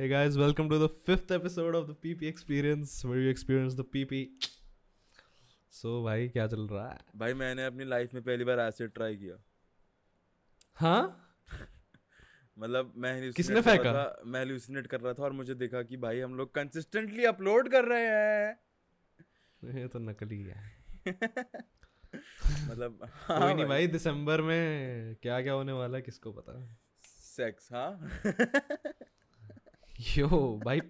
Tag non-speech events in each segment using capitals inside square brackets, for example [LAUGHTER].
Hey guys, welcome to the fifth episode of the PP Experience, where you experience the PP. So भाई क्या चल रहा है? भाई मैंने अपनी लाइफ में पहली बार एसिड ट्राई किया। हाँ? [LAUGHS] मतलब मैं किसने फेंका? मैं हेलुसिनेट कर रहा था और मुझे देखा कि भाई हम लोग कंसिस्टेंटली अपलोड कर रहे हैं। ये तो नकली है। [LAUGHS] मतलब [LAUGHS] हाँ कोई नहीं भाई। दिसंबर में क्या क्या होने वाला है किसको पता? सेक्स हाँ। [LAUGHS] यो भाई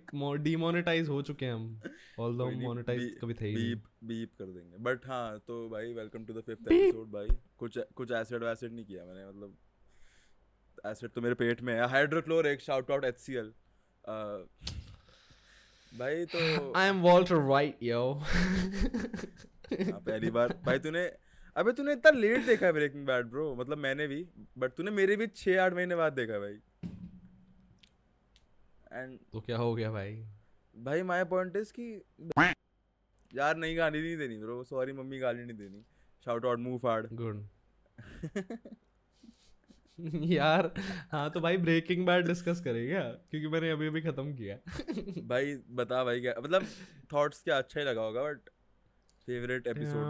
डीमोनेटाइज हो चुके हैं हम। ऑल्दो कोई मोनेटाइज कभी थे ही नहीं। बीप बीप कर देंगे। बट हाँ तो भाई welcome to the fifth episode भाई। कुछ कुछ एसिड वैसिड नहीं किया मैंने मतलब एसिड तो मेरे पेट में है। हाइड्रोक्लोरिक शाउट आउट एचसीएल भाई तो I am Walter White yo पहली बार। भाई तूने अबे तूने इतना लेट देखा है ब्रेकिंग बैड ब्रो मतलब मैंने भी बट तूने मेरे भी छः आठ महीने बाद देखा भाई। एंड तो क्या हो गया भाई? भाई माय पॉइंट इज़ कि यार नहीं गाली नहीं देनी ब्रो सॉरी मम्मी गाली नहीं देनी। शाउट आउट मूव फाड़ गुड यार हाँ तो भाई ब्रेकिंग बैड डिस्कस करेगा क्योंकि मैंने अभी अभी खत्म किया। भाई बता भाई क्या मतलब थॉट्स क्या अच्छा ही लगा होगा बट फेवरेट एपिसोड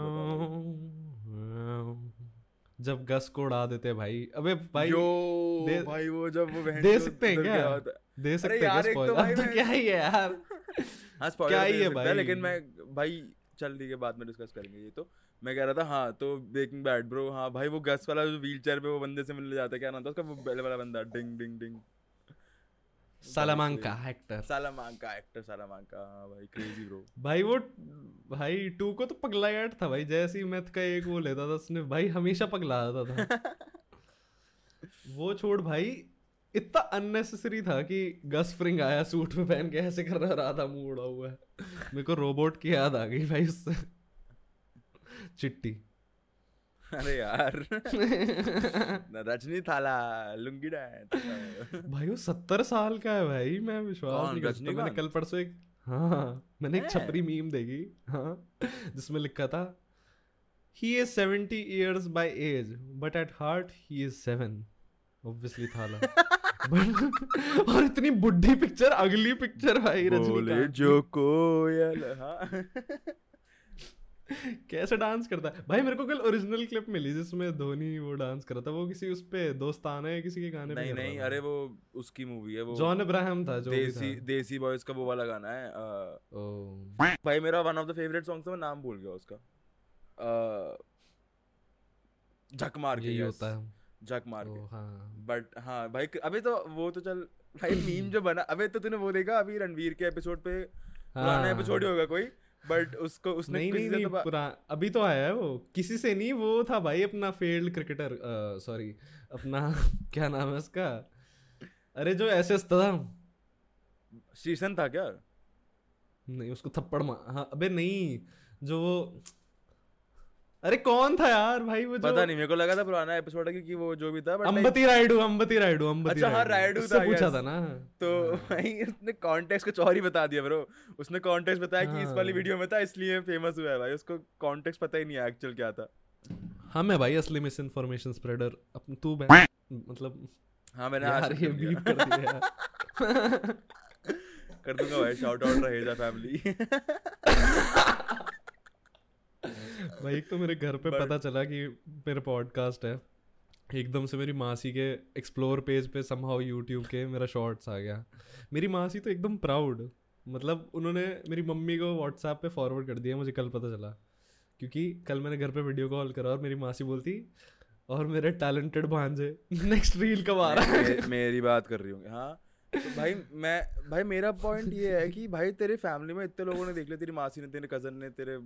जब गस को उड़ा देते भाई। अबे भाई यो दे- भाई वो जब वो दे सकते हैं क्या? दे सकते हैं एक तो भाई तो क्या ही है यार। [LAUGHS] हाँ spoiler क्या तो ही है भाई? लेकिन मैं भाई चल ठीक है बाद में डिस्कस करेंगे ये तो। मैं कह रहा था हाँ तो ब्रेकिंग बैड ब्रो हाँ भाई वो गस वाला जो व्हील चेयर पे वो बंदे से मिलने जाता है क्या नाम था उसका? वो पहले वाला बंदा डिंग डिंग डिंग सालामांका एक्टर सालामांका एक्टर सालामांका हाँ भाई क्रेजी ब्रो भाई वो भाई टू को तो पगलायाट था भाई जैसे ही मैथ का एक वो लेता था उसने भाई हमेशा पगला देता था। [LAUGHS] वो छोड़ भाई इतना अननेसेसरी था कि गस फ्रिंग आया सूट में पहन के ऐसे कर रहा था मुँह उड़ा हुआ है। मेरे को रोबोट की याद आ गई भाई उससे। चिट्टी। अरे यार। [LAUGHS] रजनी थाला लुंगी भाई वो सत्तर साल का है भाई मैं विश्वास नहीं कर सकता। मैंने कल परसों एक हाँ मैंने एक छपरी मीम देखी हाँ जिसमें लिखा था he is seventy years by age but at heart he is seven obviously Thala [LAUGHS] But- [LAUGHS] और इतनी बुढ़ी पिक्चर अगली पिक्चर भाई रजनीकांत जो कोयल हाँ। [LAUGHS] कैसे डांस करता है? भाई मेरे को कल ओरिजिनल क्लिप मिली जिसमें धोनी वो डांस कर रहा था। वो किसी उस पे दोस्ताना है किसी के गाने पे नहीं कर नहीं अरे वो उसकी मूवी है वो जॉन इब्राहिम था जो देसी था। देसी बॉयज़ का वो वाला गाना है अ, ओ भाई मेरा one of the favourite songs मैं नाम भूल गया उसका। झक मार के होता है। झक मार के। हाँ। बट हाँ भाई अबे तो वो तो चल भाई [CLEARS THROAT] मीम जो बना अबे तो तूने वो देखा अभी रणवीर के एपिसोड पे पुराना हाँ। एपिसोड ही होगा कोई बट उसको उसने नहीं नहीं नहीं तो पुरा अभी तो आया है वो। किसी से नहीं वो था भाई अपना फेल्ड क्रिकेटर सॉरी अपना [LAUGHS] क्या नाम है उसका? अरे जो ऐसे था शीशन था क्या? नहीं उसको थप्पड़ मार हाँ अबे नहीं जो वो अरे कौन था यार भाई वो पता नहीं मेरे को लगा था पुराना एपिसोड है क्योंकि वो जो भी था अंबती रायडू अंबती रायडू अंबती अच्छा, हाँ, रायडू था, पूछा था ना। तो भाई उसने कॉन्टेक्स्ट कुछ और ही बता दिया ब्रो उसने कॉन्टेक्स्ट बताया कि इस वाली हाँ। वीडियो में था इसलिए फ़ेमस हुआ है भाई। उसको कॉन्टेक्स्ट पता ही नहीं है एक्चुअल क्या था। हम है भाई असली मिस इन्फॉर्मेशन स्प्रेडर अपन तू मतलब हाँ मैंने यार ये बीप कर दिया [LAUGHS] कर दूँगा भाई शाउट आउट रहेगा फैमिली भाई एक तो मेरे घर पे But- पता चला कि मेरा पॉडकास्ट है। एकदम से मेरी मासी के एक्सप्लोर पेज पे समहाउ यूट्यूब के मेरा शॉर्ट्स आ गया। मेरी मासी तो एकदम प्राउड मतलब उन्होंने मेरी मम्मी को व्हाट्सएप पे फॉरवर्ड कर दिया मुझे कल पता चला। क्योंकि कल मैंने घर पे वीडियो कॉल करा और मेरी मासी बोलती और मेरे टैलेंटेड भांजे नेक्स्ट रील कब आ रहा है? मेरी बात कर रही हूँ। हाँ तो भाई मैं भाई मेरा पॉइंट ये है कि भाई तेरे फैमिली में इतने लोगों ने देख लिया तेरी मासी ने तेरे कज़न ने तेरे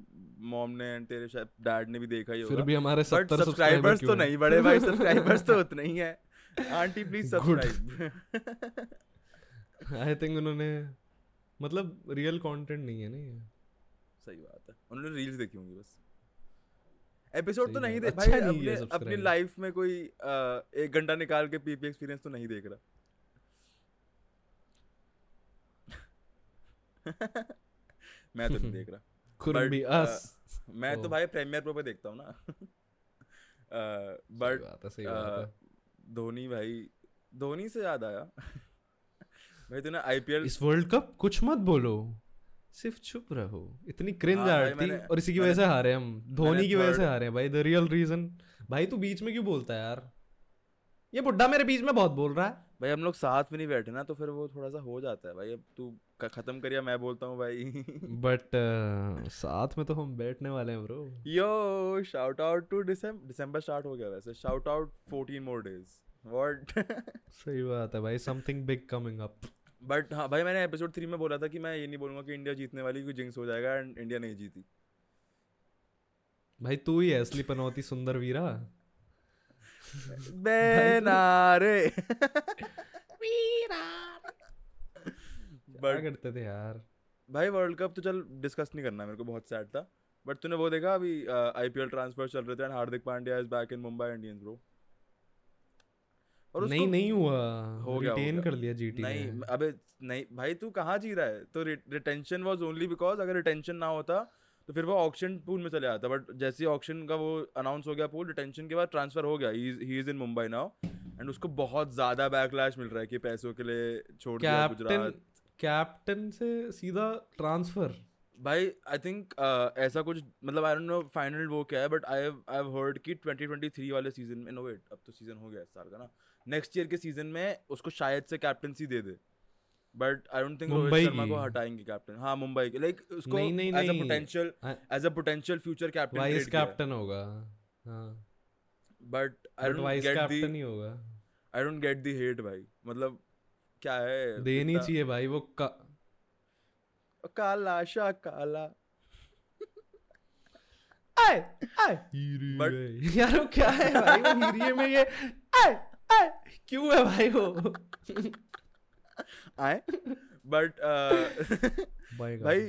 मॉम ने and तेरे शायद डैड ने भी देखा ही होगा। फिर भी हमारे बट सब्सक्राइबर्स तो नहीं बड़े भाई सब्सक्राइबर्स तो उतने ही है। Aunty please subscribe I think उन्होंने मतलब रियल कंटेंट नहीं है ना ये। सही बात है। उन्होंने रील्स देखी होंगी बस। एपिसोड तो नहीं देख अच्छा भाई अपने अपनी लाइफ में कोई एक घंटा निकाल के पीपी एक्सपीरियंस तो नहीं देख रहा। [LAUGHS] मैं तो नहीं देख रहा। But, be uh, us. मैं तो Oh. भाई प्रीमियर प्रो पे देखता हूँ ना। [LAUGHS] बट सही बात है धोनी भाई धोनी से याद आया। [LAUGHS] भाई तूने आईपीएल इस वर्ल्ड कप कुछ मत बोलो। सिर्फ़ चुप रहो। इतनी क्रिंज हाँ थी और इसी की वजह से हारे हम। धोनी की वजह से हारे हैं भाई द रियल रीजन भाई तू बीच में क्यों बोलता है यार? ये बुड्ढा मेरे बीच में बहुत बोल रहा है। भाई हम लोग साथ में नहीं बैठे ना तो फिर वो थोड़ा सा हो जाता है भाई। अब तू खत्म करिया मैं बोलता हूँ भाई। [LAUGHS] बट uh, साथ में तो हम बैठने वाले हैं bro yo shout out to December start हो गया वैसे। Shout out 14 more days what सही बात है भाई something big coming up but हाँ भाई मैंने एपिसोड थ्री में बोला था कि मैं ये नहीं बोलूँगा कि इंडिया जीतने वाली कोई जिंक्स हो जाएगा एंड इंडिया नहीं जीती। भाई तू ही है असली पनौती सुंदर वीरा। बेनारे [LAUGHS] क्या बट करते थे यार? भाई वर्ल्ड कप तो चल डिस्कस नहीं करना मेरे को बहुत सैड था। बट तूने वो देखा अभी आईपीएल ट्रांसफ़र चल रहे थे and Hardik Pandya is back in Mumbai Indians bro और नहीं उसको- नहीं हुआ। हो गया, हो रिटेन गया। कर लिया जीटी नहीं अबे नहीं भाई तू कहाँ जी रहा है? तो रिटेंशन वाज ओनली बिकॉज़ अगर रिटेंशन ना होता तो फिर वो ऑक्शन पूल में चले आता बट जैसे ऑक्शन का वो अनाउंस हो गया पूल रिटेंशन के बाद ट्रांसफ़र हो गया. He is in Mumbai now and उसको बहुत ज़्यादा बैकलैश मिल रहा है कि पैसों के लिए छोड़ दिया गुजरात. कैप्टन से सीधा ट्रांसफ़र भाई आई थिंक uh, ऐसा कुछ मतलब आई डोंट नो फाइनल वो क्या है but I I have heard कि 2023 वाले सीज़न में नो वेट अब तो सीज़न हो गया इस साल का ना. नेक्स्ट ईयर के सीज़न में उसको शायद से कैप्टनसी दे दे. But I don't think Rohit Sharma को हटाएँगे कैप्टन हाँ मुंबई के। लाइक उसको नहीं, नहीं, as a potential. As a potential future captain vice captain होगा। हाँ। But I don't vice get captain ही होगा। I don't get the hate भाई। मतलब क्या है? देनी चाहिए भाई वो का काला शाह काला [LAUGHS] आए। आए But- But... [LAUGHS] यार वो क्या है भाई? वो हीरिये में ये आए आए। क्यों है भाई वो? [LAUGHS] आए। बट भाई [LAUGHS] भाई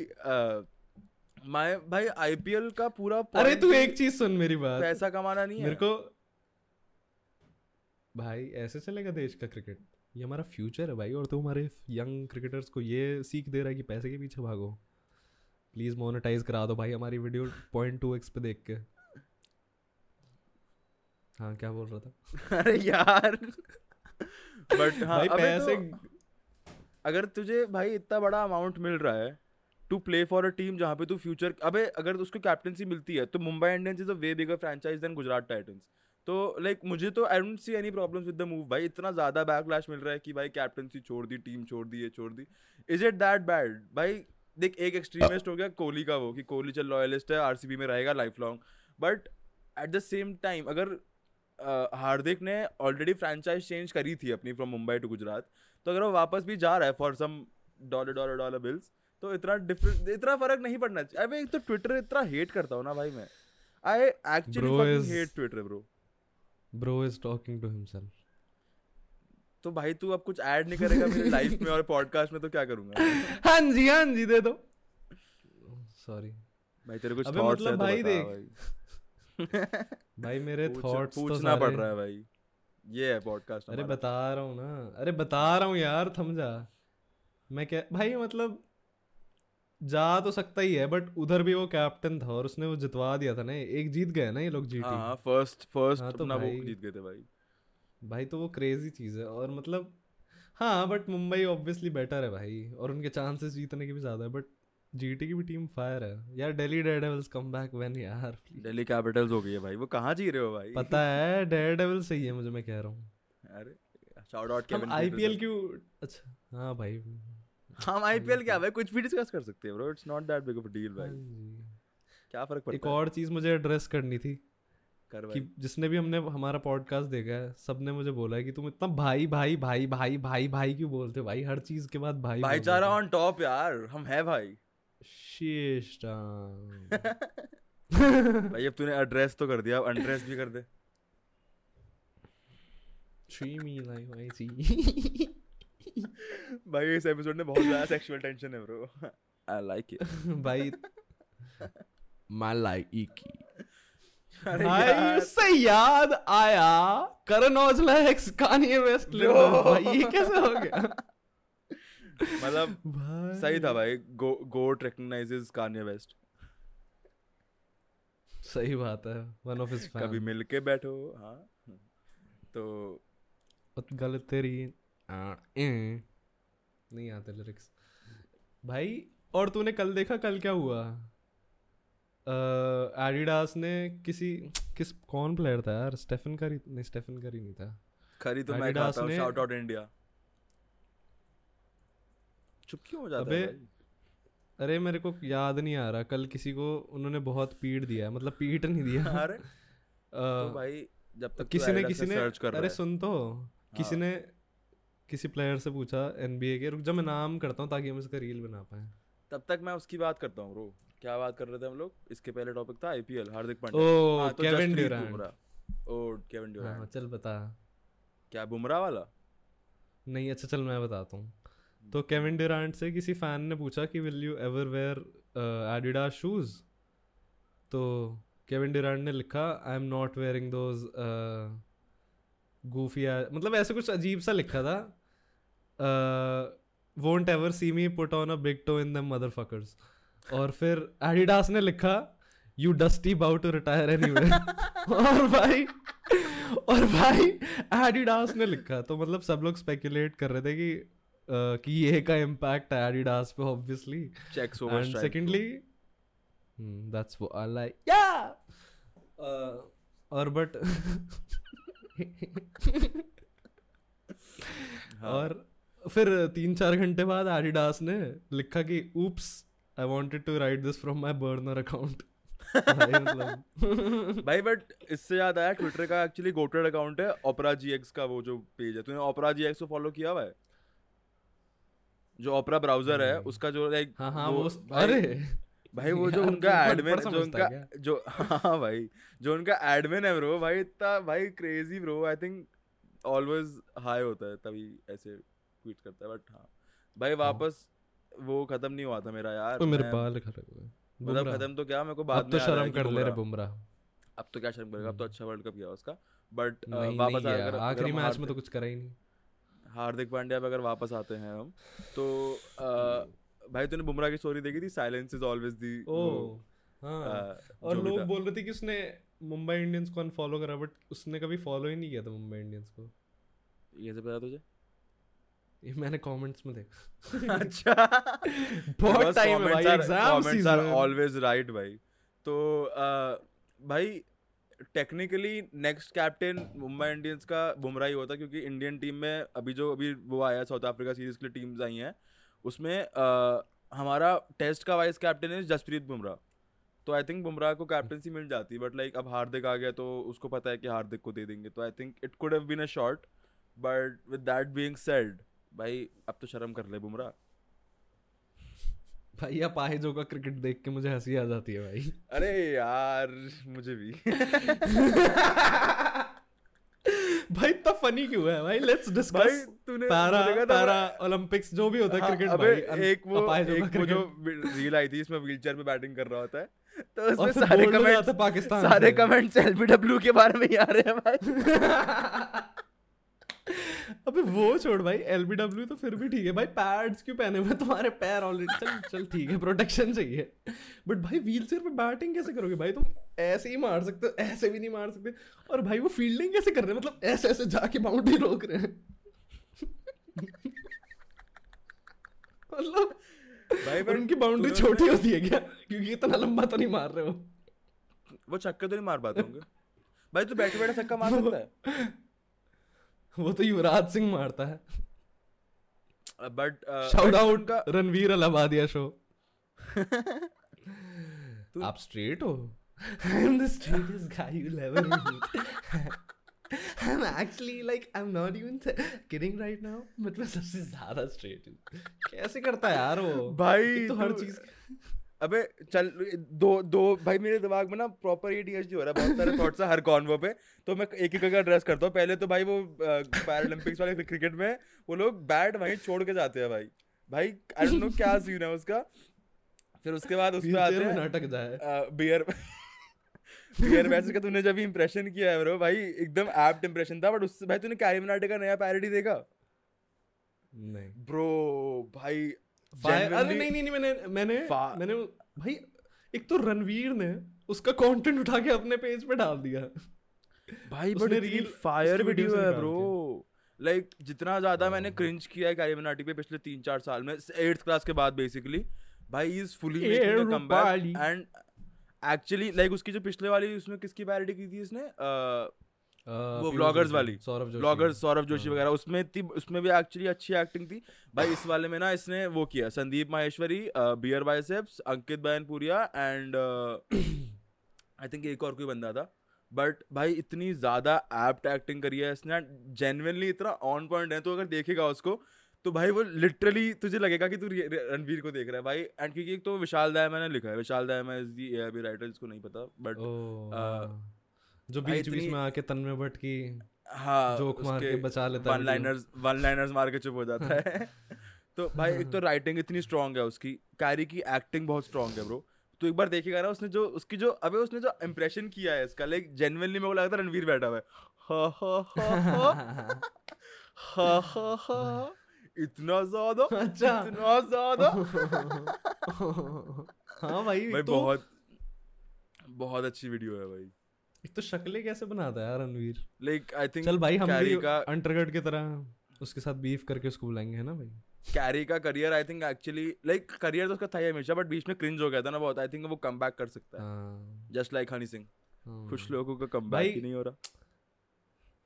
मैं भाई आईपीएल का पूरा अरे तू एक चीज़ सुन मेरी बात। पैसा कमाना नहीं है। मेरे को भाई ऐसे चलेगा देश का क्रिकेट ये हमारा फ्यूचर है भाई और तू हमारे यंग क्रिकेटर्स को ये सीख दे रहा है कि पैसे के पीछे भागो। प्लीज़ मोनेटाइज करा दो भाई हमारी वीडियो पॉइंट टू एक्स पे देख के। हाँ क्या बोल रहा था? [LAUGHS] अरे यार। [LAUGHS] बट हाँ भाई पैसे तो अगर तुझे भाई इतना बड़ा अमाउंट मिल रहा है to play for a team जहाँ पे तू फ्यूचर अबे अगर उसको कैप्टनसी मिलती है तो Mumbai Indians is a way bigger franchise than Gujarat Titans तो लाइक मुझे तो I don't see any problems with the move भाई, इतना ज़्यादा बैकलैश मिल रहा है कि भाई कैप्टनसी छोड़ दी टीम छोड़ दी, ये छोड़ दी. इज़ इट दैट बैड भाई, देख, एक एक्सट्रीमिस्ट हो गया, कोहली का वो, कि कोहली चल लॉयलिस्ट है आरसीबी में रहेगा life long but at the same time अगर हार्दिक ने ऑलरेडी फ्रेंचाइज चेंज करी थी अपनी फ्रॉम मुंबई टू गुजरात तो अगर वो वापस भी जा रहा है for some dollar dollar dollar bills तो इतना डिफरेंट इतना फ़र्क नहीं पड़ना चाहिए। अबे एक तो ट्विटर इतना हेट करता हूँ ना भाई मैं। I actually fucking hate Twitter bro bro is talking to himself तो भाई तू अब कुछ ऐड नहीं करेगा मेरी लाइफ में और पॉडकास्ट में तो क्या करूँगा? [LAUGHS] हाँ जी हाँ जी दे दो। सॉरी भाई तेरे कुछ थॉट्स मतलब है तो भाई देख। भाई। [LAUGHS] भाई मेरे थॉट्स तो पूछना पड़ रहा है भाई। ये है पॉडकास्ट अरे बता रहा हूँ ना। अरे बता रहा हूँ यार थम जा। मैं क्या भाई मतलब जा तो सकता ही है बट उधर भी वो कैप्टन था और उसने वो जितवा दिया था ना एक जीत गए ना ये लोग जीटी हाँ फ़र्स्ट फ़र्स्ट हाँ, तो अपना वो जीत गए थे भाई। भाई तो वो क्रेजी चीज़ है और मतलब हाँ बट मुंबई ऑब्वियसली बेटर है भाई और उनके चांसेस जीतने के भी ज़्यादा है बट जीटी की भी टीम फायर है। यार Delhi Daredevils come back when यार दिल्ली कैपिटल्स हो गई है भाई। वो कहाँ जी रहे हो भाई? पता है डेयरडेविल सही है मुझे मैं कह रहा हूँ। अरे शाउट आउट केविन आईपीएल क्यों अच्छा हाँ भाई। हम आईपीएल क्या भाई? कुछ भी डिस्कस कर सकते हैं bro it's not that big of a deal हाँ भाई क्या फ़र्क पड़ता है? और चीज़ मुझे एड्रेस करनी थी कर कि जिसने भी हमने हमारा पॉडकास्ट देखा है सबने मुझे बोला है कि तुम इतना भाई भाई भाई भाई भाई भाई क्यों बोलते हो? भाई हर चीज़ के बाद भाई बोल भाईचारा देते हो। ऑन टॉप यार हम है भाई। भाई अब तूने एड्रेस तो कर दिया अब अनड्रेस भी कर दे। भाई इस एपिसोड में बहुत ज़्यादा सेक्सुअल टेंशन है ब्रो आई लाइक इट भाई malaiki अरे भाई यार। उससे याद आया Karan Aujla x Kanye West. भाई ये कैसे हो गया? मतलब सही था भाई। Go goat recognizes Kanye West सही बात है वन ऑफ़ हिज फ़ैन मिल के बैठो हाँ। तो गलत तेरी नहीं आते लिरिक्स भाई और तूने कल देखा कल क्या हुआ? एडिडास ने किसी किस कौन प्लेयर था यार? स्टेफन करी नहीं स्टेफन करी नहीं था। खरी तो मैं खाता हूँ शाउट आउट इंडिया चुप क्यों हो जाता है? अरे मेरे को याद नहीं आ रहा। कल किसी को उन्होंने बहुत पीट दिया है। मतलब पीट नहीं दिया। [LAUGHS] अरे [LAUGHS] तो भाई जब तक किसी ने किसी ने सर्च कर अरे सुन तो। किसी हाँ। ने किसी प्लेयर से पूछा एनबीए के रुक जा मैं नाम करता हूँ ताकि हम इसका रील बना पाए। तब तक मैं उसकी बात करता हूँ ब्रो क्या बात कर रहे थे हम लोग? इसके पहले टॉपिक था आईपीएल हार्दिक पांड्या। ओ हाँ, तो केविन ड्यूरेंट ओ केविन हाँ ड्यूरेंट चल बता। क्या बुमराह वाला? नहीं अच्छा चल मैं बताता हूँ। तो केविन ड्यूरेंट से किसी फ़ैन ने पूछा कि will you ever wear Adidas shoes तो केविन ड्यूरेंट ने लिखा I am not wearing those goofy मतलब ऐसे कुछ अजीब सा लिखा था won't ever see me put on a big toe in the motherfuckers और फिर एडिडास ने लिखा you dusty bow to retire anyway और भाई और भाई एडिडास ने लिखा तो मतलब सब लोग स्पेकुलेट कर रहे थे कि कि ये का इम्पैक्ट है एडिडास पे obviously checks over and secondly that's I like या और बट। और फिर तीन चार घंटे बाद एडिडास ने लिखा कि oops I wanted to write this from my burner account मतलब। भाई बट इससे याद आया ट्विटर का एक्चुअली गोटेड अकाउंट है ओपरा जीएक्स का वो जो पेज है। तूने ओपरा जी एक्स को फॉलो किया हुआ है? जो ओपरा ब्राउज़र है उसका जो लाइक हाँ हाँ वो अरे! भाई वो [LAUGHS] जो उनका एडमिन जो उनका जो हाँ भाई जो उनका एडमिन है ब्रो भाई इतना भाई crazy bro I think always high होता है तभी ऐसे ट्वीट करता है बट हाँ। भाई वापस वो खत्म नहीं हुआ था मेरा यार ओ मेरे बाल खड़े हुए मतलब खत्म तो क्या मेरे को बाद तो शर्म कर ले रे बुमराह- अब तो क्या शर्म करेगा अब तो अच्छा वर्ल्ड कप गया उसका बट वापस नहीं गया आखिरी मैच में तो कुछ करा ही नहीं। हार्दिक पांड्या पे अगर वापस आते हैं हम तो अ, भाई तूने बुमराह की स्टोरी देखी थी? साइलेंस इज़ ऑलवेज दी ओ हाँ। और लोग बोल रहे थे कि उसने मुंबई इंडियंस को अनफॉलो करा बट उसने कभी फॉलो ही नहीं किया था मुंबई इंडियंस को। ये सब पता तुझे ये मैंने कमेंट्स में देखा। [LAUGHS] अच्छा। बहुत टाइम है भाई एग्ज़ाम सीज़न ऑलवेज राइट भाई। तो अ, भाई technically next captain Mumbai Indians का बुमराह ही होता क्योंकि इंडियन टीम में अभी जो अभी वो आया साउथ अफ्रीका सीरीज़ के लिए टीम्स आई हैं उसमें अ, हमारा टेस्ट का वाइस कैप्टन है जसप्रीत बुमराह तो आई थिंक बुमराह को कैप्टनसी मिल जाती बट लाइक अब हार्दिक आ गया तो उसको पता है कि हार्दिक को दे देंगे। तो I think it could have been a shot but with that being said भाई अब तो शर्म कर ले बुमराह भाई आप आहिजो का क्रिकेट देख के मुझे हँसी आ जाती है भाई। अरे यार मुझे भी। [LAUGHS] भाई इतना फनी क्यों है भाई? लेट्स डिस्कस तूने पैरा पैरा ओलंपिक्स जो भी होता है हाँ, क्रिकेट अबे भाई एक वो एक वो जो रील आई थी इसमें व्हीलचेयर पे बैटिंग कर रहा होता है तो उसमें सारे कमेंट्स पाकिस्तान सारे कमेंट्स एलबीडब्ल्यू के बारे में ही आ रहे हैं भाई। [LAUGHS] अबे वो छोड़ भाई एलबीडब्ल्यू तो फिर भी ठीक है। भाई पैड्स क्यों पहने हुए तुम्हारे पैर ऑलरेडी चल चल ठीक है प्रोटेक्शन चाहिए। बट भाई व्हील चेयर पे बैटिंग कैसे करोगे भाई? तुम ऐसे ही मार सकते हो ऐसे भी नहीं मार सकते। और भाई वो फील्डिंग कैसे कर रहे हैं? मतलब ऐसे ऐसे जाके बाउंड्री रोक रहे हैं। मतलब भाई but उनकी बाउंड्री छोटी होती है क्या? क्योंकि इतना लंबा तो नहीं मार रहे हो। वो छक्के तो नहीं मार पाते होंगे। भाई तू बैठे बैठे छक्का मार सकता है। [LAUGHS] वो तो युवराज सिंह मारता है। But shout out Ranveer Allahbadia show [LAUGHS] आप स्ट्रेट हो? I am the straightest guy you ever meet actually like I am not even kidding right now but मैं सबसे ज़्यादा स्ट्रेट हूँ। कैसे करता है यार वो? भाई तो हर चीज़ अबे चल दो दो भाई मेरे दिमाग में ना प्रॉपर एडीएचडी हो रहा है बहुत सारे थॉट्स है हर कॉन्वो पे। तो मैं एक एक करके एड्रेस करता हूँ। पहले तो भाई वो पैरालंपिक्स वाले क्रिकेट में वो लोग बैट वहीं छोड़ के जाते हैं भाई। भाई आई डोंट नो क्या सीन है उसका। फिर उसके बाद उसमें आते हैं जाए। बियर बियर वैसे का तूने जब इंप्रेशन किया है ब्रो भाई एकदम एप्ट इंप्रेशन था बट उससे भाई तूने कैरी मिनाटे का नया पैरोडी देखा? नहीं। ब्रो भाई अरे नहीं नहीं मैंने मैंने मैंने भाई एक तो रणवीर ने उसका कंटेंट उठा के अपने पेज पे डाल दिया। भाई बट reel फायर वीडियो है ब्रो लाइक like, जितना ज़्यादा मैंने हाँ। क्रिंज किया है कैरी मिनाटी पे पिछले तीन चार साल में एट्थ क्लास के बाद बेसिकली भाई is fully Everybody. And actually like उसकी जो पिछले वाली उसमें किसकी पैरोडी की थी इसने? uh, वो जोशी, वाली, सौरभ जोशी। ब्लॉगर्स सौरभ जोशी हाँ। वगैरह। उसमें थी उसमें भी एक्चुअली अच्छी एक्टिंग थी। भाई इस वाले में ना इसने वो किया Sandeep Maheshwari Beer Biceps Ankit Baiyanpuria and I think एक और कोई बंदा था। बट भाई इतनी ज़्यादा एप्ट एक्टिंग करी है इसने जेन्युइनली इतना ऑन पॉइंट है। तो अगर देखेगा उसको तो भाई वो लिटरली तुझे लगेगा कि तू रणवीर को देख रहा है भाई। एंड क्योंकि एक तो विशाल दायमा ने लिखा है। Vishal Daima is the AIB writer जिसको नहीं पता बट हाँ। जो बीच बीच में आके तन्मय भट्ट की हाँ जोक मार के बचा लेता है वन। लाइनर्स वन लाइनर्स मार के चुप हो जाता है। [LAUGHS] तो भाई एक तो राइटिंग इतनी स्ट्रांग है उसकी कैरी की एक्टिंग बहुत स्ट्रांग है ब्रो तो एक बार देखेगा ना उसने जो उसकी जो अबे उसने जो इम्प्रेशन किया है इसका लाइक जेन्युइनली मेरे को लगा था रणवीर बैठा हुआ है। हा हा हा हा। हा हा हा। इतना ज़्यादा अच्छा। इतना ज़्यादा। [LAUGHS] हाँ भाई भाई तो बहुत बहुत अच्छी वीडियो है भाई। एक तो शक्लें कैसे बनाता है यार रणवीर? लाइक आई थिंक चल भाई हम भी कैरी का अंटरगढ़ की तरह उसके साथ बीफ करके उसको बुलाएँगे है ना भाई? कैरी का career I think actually like career तो उसका था ही हमेशा बट बीच में क्रिंज हो गया था ना बहुत आई थिंक वो कम बैक कर सकता है। Just like Honey Singh. कुछ लोगों का कम बैक ही नहीं हो रहा।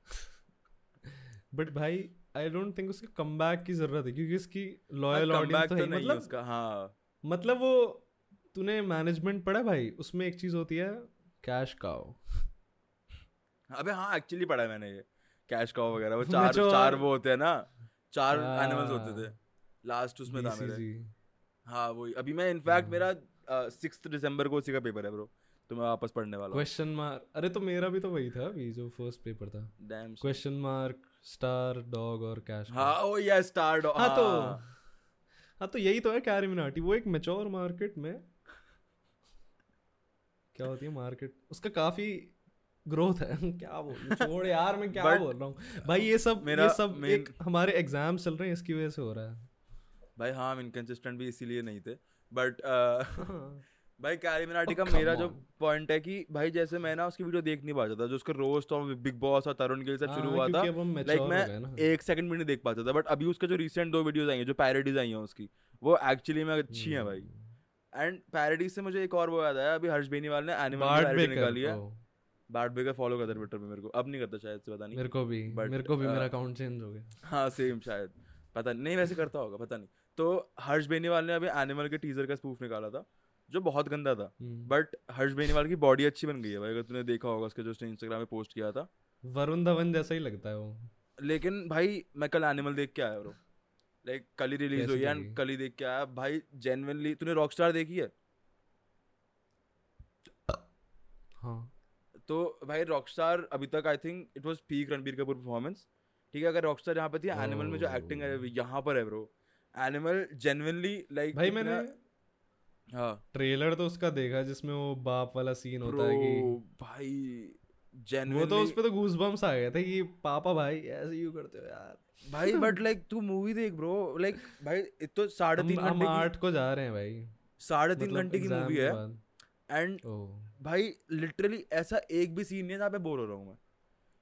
[LAUGHS] बट भाई आई डोंट थिंक उसके कमबैक की ज़रूरत है क्योंकि उसकी लॉयल ऑडियंस तो तो है मतलब उसका हाँ। मतलब वो तूने मैनेजमेंट पढ़ा भाई? उसमें एक चीज़ होती है कैश काओ अबे हाँ एक्चुअली पढ़ा है मैंने ये। कैश काउ वगैरह वो [LAUGHS] चार चार वो होते हैं ना चार हाँ। एनिमल्स होते थे। लास्ट उसमें था मेरे। हाँ वही। अभी मैं इनफैक्ट हाँ। मेरा सिक्स दिसंबर को उसी का पेपर है ब्रो तो मैं वापस पढ़ने वाला क्वेश्चन मार्क अरे तो मेरा भी तो वही था अभी जो फ़र्स्ट पेपर था। क्वेश्चन मार्क स्टार डॉग और कैश हाँ ओ या स्टार डॉग हाँ तो हाँ। तो यही तो है कैरिमिनाटी वो एक मेच्योर मार्केट में क्या होती है मार्केट उसका काफ़ी ग्रोथ है। [LAUGHS] क्या बोल? छोड़ यार मैं क्या बोल रहा हूँ? भाई ये सब मेरा ये सब main- एक हमारे एग्ज़ाम चल रहे हैं इसकी वजह से हो रहा है। भाई हाँ हम इनकंसिस्टेंट भी इसीलिए नहीं थे बट हाँ। [LAUGHS] भाई कैरी मिनाटी Oh, का मेरा जो पॉइंट है कि भाई जैसे मैं ना उसकी वीडियो देख नहीं पाता था जो उसका रोस्ट और बिग बॉस और तरुण गिल से शुरू हाँ, हुआ था लाइक मैं एक सेकंड भी नहीं देख पाता था बट अभी उसके जो रिसेंट दो वीडियोस आई हैं जो पैरोडीज आई हैं उसकी वो एक्चुअली में अच्छी हैं भाई। हम्म। एंड पैरोडी से मुझे एक और वो याद आया अभी हर्ष बेनीवाल ने एनिमल निकाली है। ओ, बार्ट बेकर फॉलो करता है ट्विटर पे मेरे को। अब नहीं करता शायद से पता नहीं। मेरे को भी। But, मेरे को भी मेरा uh, अकाउंट चेंज हो गया। हाँ सेम शायद। पता नहीं वैसे करता होगा पता नहीं। तो हर्ष बेनीवाल ने अभी एनिमल के टीजर का स्पूफ निकाला था जो बहुत गंदा था। हम्म। बट हर्ष बेनीवाल की बॉडी अच्छी बन गई है भाई अगर तूने देखा होगा उसके जो उसने इंस्टाग्राम पे पोस्ट किया था। वरुण धवन जैसा ही लगता है वो। लेकिन भाई मैं कल एनिमल देख के आया ब्रो लाइक कल ही रिलीज़ हुई है एंड कल ही देख के आया। भाई जेन्युइनली तूने रॉकस्टार देखी है? हाँ। तो भाई रॉकस्टार अभी तक I think it was peak Ranbir Kapoor performance ठीक है? अगर रॉकस्टार यहाँ पे थी एनिमल में जो एक्टिंग है. यहाँ पर है ब्रो एनिमल जेन्युइनली लाइक भाई मैंने हाँ। ट्रेलर तो उसका देखा जिसमें वो बाप वाला सीन होता है कि भाई वो तो उस पे तो गूज बम्स आ गए थे कि पापा भाई ऐसे यू करते हो यार? भाई [LAUGHS] बट लाइक तू मूवी देख ब्रो लाइक भाई ये तो साढ़े तीन हम घंटे की आठ को जा रहे हैं भाई। साढ़े तीन मतलब घंटे की मूवी है। एंड भाई लिटरली ऐसा एक भी सीन नहीं है जहाँ पे बोर हो रहा हूँ मैं।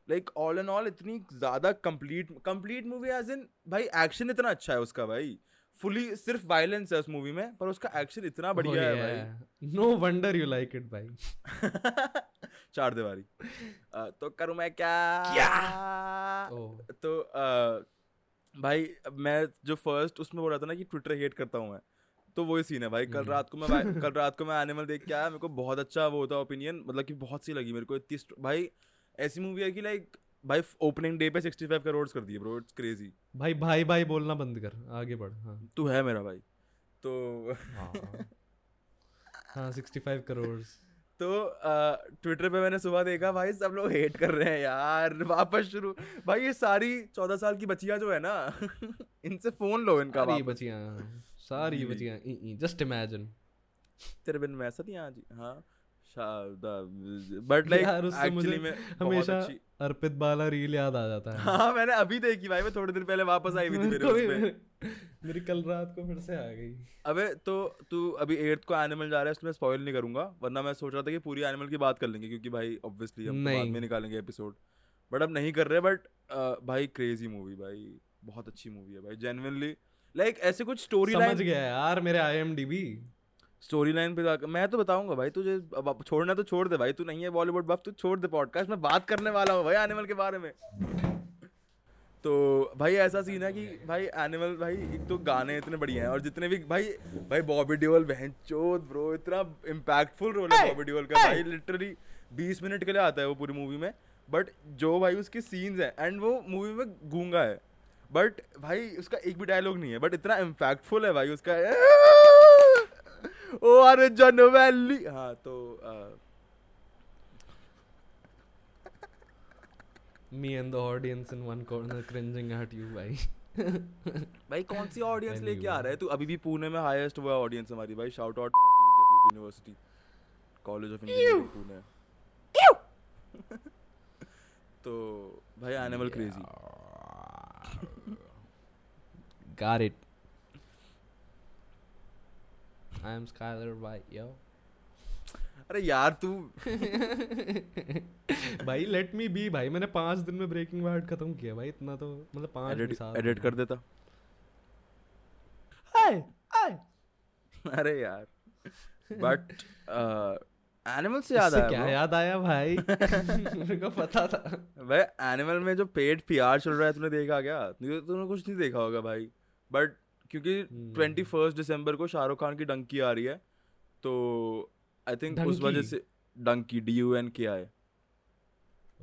लाइक ऑल एंड ऑल इतनी ज़्यादा complete complete movie as in भाई एक्शन इतना अच्छा है उसका भाई। फुली सिर्फ़ वायलेंस है उस मूवी में पर उसका एक्शन इतना बढ़िया है भाई। No wonder you like it भाई। [LAUGHS] चार दीवारी। अ, तो करूँ मैं क्या? ओह तो अ, भाई मैं जो फ़र्स्ट उसमें बोल रहा था ना कि ट्विटर हेट करता हूँ मैं। तो वही सीन है भाई। कल हम्म। रात को मैं भाई- कल रात को मैं एनिमल देख के आया मेरे को बहुत अच्छा वो था ओपिनियन मतलब कि बहुत सी लगी मेरे को इतनी भाई ऐसी मूवी है कि लाइक भाई ओपनिंग डे पे 65 करोड़ कर दिए ब्रो इट्स क्रेजी भाई भाई भाई बोलना बंद कर आगे बढ़ हाँ। तू है मेरा भाई तो हाँ। सिक्सटी फाइव करोड़ तो ट्विटर पे मैंने सुबह देखा भाई सब लोग हेट कर रहे हैं यार वापस शुरू। भाई ये सारी चौदह साल की बच्चियाँ जो है ना [LAUGHS] इनसे फ़ोन लो इनका सारी वापस। बचियाँ सारी। बचियाँ जस्ट इमेजिन तेरे बिन मैं ऐसा थी आज हाँ? बट लाइक एक्चुअली में हमेशा अर्पित बाला रील याद आ जाता है। हाँ मैंने अभी देखी भाई मैं थोड़े दिन पहले वापस आई हुई थी मेरे उसमें। [LAUGHS] मेरी कल रात को फिर से आ गई। अबे तो तू अभी एट्थ को एनिमल जा रहा है इसमें स्पॉइल नहीं करूँगा वरना मैं सोच रहा था कि पूरी एनिमल की बात कर लेंगे क्योंकि भाई ऑब्वियसली हम तो बाद में निकालेंगे एपिसोड बट अब नहीं कर रहे बट भाई क्रेजी मूवी भाई बहुत अच्छी मूवी है भाई जेनुइनली लाइक ऐसे कुछ स्टोरी लाइन समझ गया यार मेरे आईएमडीबी स्टोरी लाइन पे जाकर मैं तो बताऊँगा भाई तुझे अब छोड़ना तो छोड़ दे भाई तू नहीं है बॉलीवुड बफ तू छोड़ दे पॉडकास्ट मैं बात करने वाला हूँ भाई एनिमल के बारे में। तो भाई ऐसा सीन है कि भाई एनिमल भाई एक तो गाने इतने बढ़िया हैं और जितने भी भाई भाई बॉबी डियोल बहन चोद ब्रो इतना इम्पैक्टफुल रोल है बॉबी डियोल का। भाई लिटरली 20 मिनट के लिए आता है वो पूरी मूवी में बट जो भाई उसके सीन्स हैं एंड वो मूवी में गूँगा है। बट भाई उसका एक भी डायलॉग नहीं है बट इतना इम्पैक्टफुल है भाई उसका [LAUGHS] ओ अरे जन वैली। हाँ तो uh, me and the audience in one corner cringing at you भाई। भाई कौन सी ऑडियंस लेके आ. रहा है? तू अभी भी पुणे में हाईएस्ट हुआ ऑडियंस हमारी भाई। Shout out Vidyapeeth University College of Engineering Pune. [LAUGHS] तो भाई Animal crazy Got it. I am Skylar White, yo. अरे यार तू [LAUGHS] भाई लेट मी बी भाई। मैंने पाँच दिन में ब्रेकिंग बैड खत्म किया भाई। इतना तो मतलब पाँच एडिट एडिट कर देता। हाय हाय अरे यार। बट एनिमल [LAUGHS] से याद आया क्या याद आया भाई? [LAUGHS] मेरे को पता था। भाई एनिमल में जो पेड पीआर चल रहा है तूने देखा क्या? तूने कुछ नहीं देखा होगा भाई। बट क्योंकि Hmm. ट्वेंटी फ़र्स्ट दिसंबर को शाहरुख खान की डंकी आ रही है तो आई थिंक उस वजह से डंकी डी यू एन के आए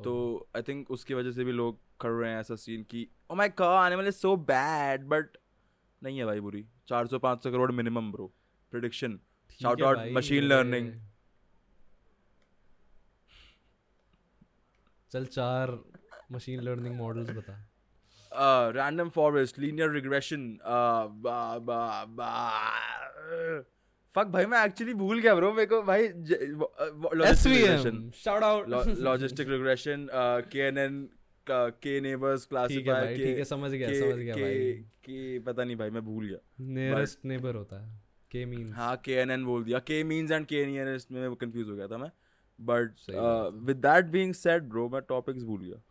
तो आई थिंक उसकी वजह से भी लोग कर रहे हैं ऐसा सीन की ओ my god animal is so bad but नहीं है भाई बुरी। चार सौ पाँच सौ करोड़ मिनिमम ब्रो प्रिडिक्शन भाई, machine अरे। learning. चल चार मशीन लर्निंग मॉडल्स बता। Random forest linear regression fuck भाई मैं एक्चुअली भूल गया ब्रो मेरे को भाई shout out logistic regression KNN K neighbours classifier भाई ठीक है समझ गया समझ गया भाई। के पता नहीं भाई मैं भूल गया। नियरेस्ट नेबर होता है के मींस हाँ के एन एन बोल दिया। K means and K nearest में कंफ्यूज हो गया था मैं। But with that being said bro मैं टॉपिक्स भूल गया।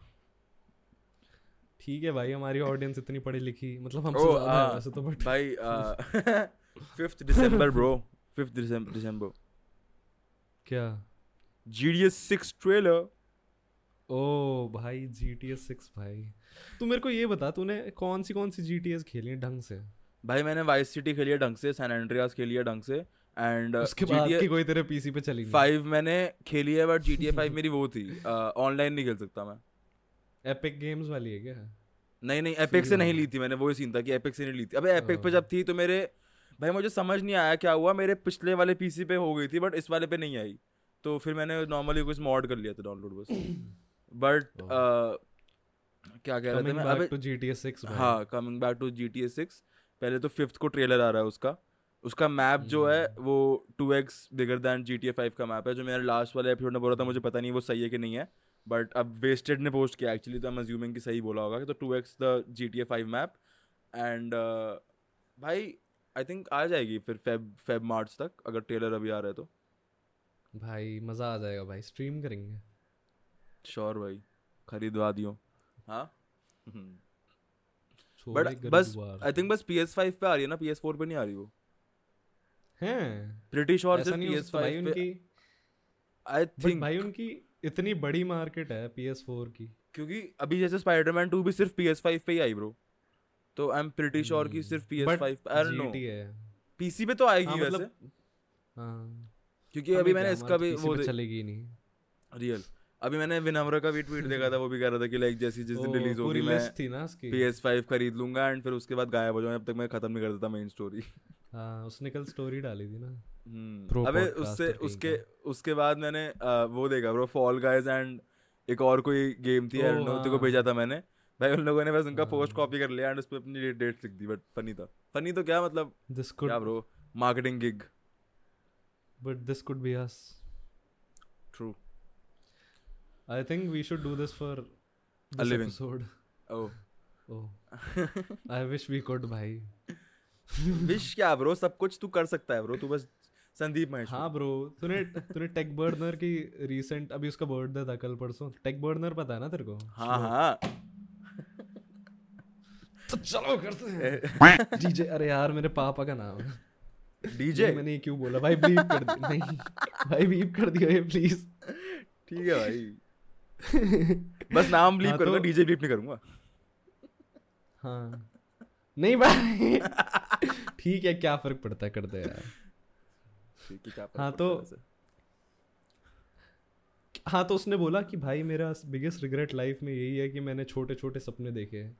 ठीक है भाई हमारी ऑडियंस इतनी पढ़ी लिखी मतलब ओ, हमसे ज़्यादा है हाँ, वैसे तो बट भाई fifth December bro fifth December क्या? जीडीएस सिक्स ट्रेलर ओ भाई जी टी एस सिक्स भाई। तू मेरे को ये बता तूने कौन सी कौन सी जी टी एस खेली हैं ढंग से? भाई मैंने वाइस सिटी खेली है ढंग से सैन एंड्रियास खेली है ढंग से एंड उसके बाद की कोई तेरे पीसी पे चली फाइव मैंने खेली है बट जीटीए फाइव मेरी वो थी ऑनलाइन नहीं खेल सकता मैं। एपिक गेम्स वाली है क्या? नहीं नहीं एपिक से नहीं ली थी मैंने वही सीन था कि एपिक से नहीं ली थी। अबे एपिक पे जब थी तो मेरे भाई मुझे समझ नहीं आया क्या हुआ मेरे पिछले वाले पीसी पे हो गई थी बट इस वाले पे नहीं आई। तो फिर मैंने नॉर्मली कुछ मॉड कर लिया था डाउनलोड बस। [COUGHS] बट क्या कह रहा था मैं? अबे टू एस सिक्स हाँ coming back to A six पहले तो फिफ्थ को ट्रेलर आ रहा है उसका। उसका मैप जो है हम्म। वो two x bigger than G T A five का मैप है जो मेरा लास्ट वाले एपिसोड में बोला था मुझे पता नहीं वो सही है कि नहीं है। बट अब वेस्टेड ने पोस्ट किया एक्चुअली तो आई एम अज्यूमिंग कि सही बोला होगा तो two x the G T A five map and भाई आई थिंक आ जाएगी फिर फेब फेब मार्च तक अगर ट्रेलर अभी आ रहा है तो। भाई मज़ा आ जाएगा भाई स्ट्रीम करेंगे। श्योर भाई खरीदवा दियो हाँ बट बस आई थिंक बस पी एस फाइव पे आ रही है ना पी एस फोर पे नहीं आ रही वो? हैं। प्रिटी श्योर ऐसा सिर्फ़ पी एस फाइव उनकी। आई थिंक भाई उनकी इतनी बड़ी मार्केट है पी एस फोर की। क्योंकि अभी जैसे स्पाइडरमैन 2 भी सिर्फ़ PS5 पे ही आई ब्रो तो आई एम प्रीटी श्योर कि सिर्फ़ हम्म, But PS5 I don't know PC पे तो आएगी हाँ वैसे। मतलब हाँ। क्योंकि अभी मैंने इसका भी वो चलेगी नहीं। रियल अभी मैंने विनम्र का भी ट्वीट देखा था वो भी कह रहा था कि लाइक जैसी जिस दिन रिलीज़ होगी मैं थी ना उसकी। PS5 खरीद लूँगा एंड फिर उसके बाद गायब हो जाऊँगा जब तक मैं खत्म नहीं कर देता मेन स्टोरी हाँ उसने कल स्टोरी डाली थी ना। अबे उससे उसके उसके बाद मैंने अ, वो देखा ब्रो फॉल गाइज़ एंड एक और कोई गेम थी ओ, आई तेरे को हाँ। भेजा था मैंने। भाई उन लोगों ने बस उनका पोस्ट हाँ। कॉपी कर लिया एंड उस पे अपनी डेट लिख दी बट फनी था। फनी तो क्या मतलब? दिस क्या bro marketing gig but this could be us true I think we should do this for this living. Episode oh oh I wish we could भाई। विश क्या bro सब कुछ तू कर सकता है ब्रो तू बस संदीप महेश हाँ ब्रो तूने तूने टेक बर्नर की रीसेंट अभी उसका बर्थडे था कल परसों. टेक बर्नर पता है ना तेरे को? हाँ हाँ. तो चलो करते हैं। डीजे अरे यार मेरे पापा का नाम डीजे मैंने क्यों बोला? भाई बीप कर दिया नहीं भाई बीप कर दिया ये प्लीज़ ठीक है भाई। बस नाम ब्लीप हाँ, करूँगा तो- डीजे ब्लीप नहीं करूँगा। हाँ। नहीं भाई। ठीक है क्या फ़र्क पड़ता है? करते यार। है क्या हाँ, तो- हाँ तो उसने बोला कि भाई मेरा बिगेस्ट रिग्रेट लाइफ में यही है कि मैंने छोटे छोटे सपने देखे हैं।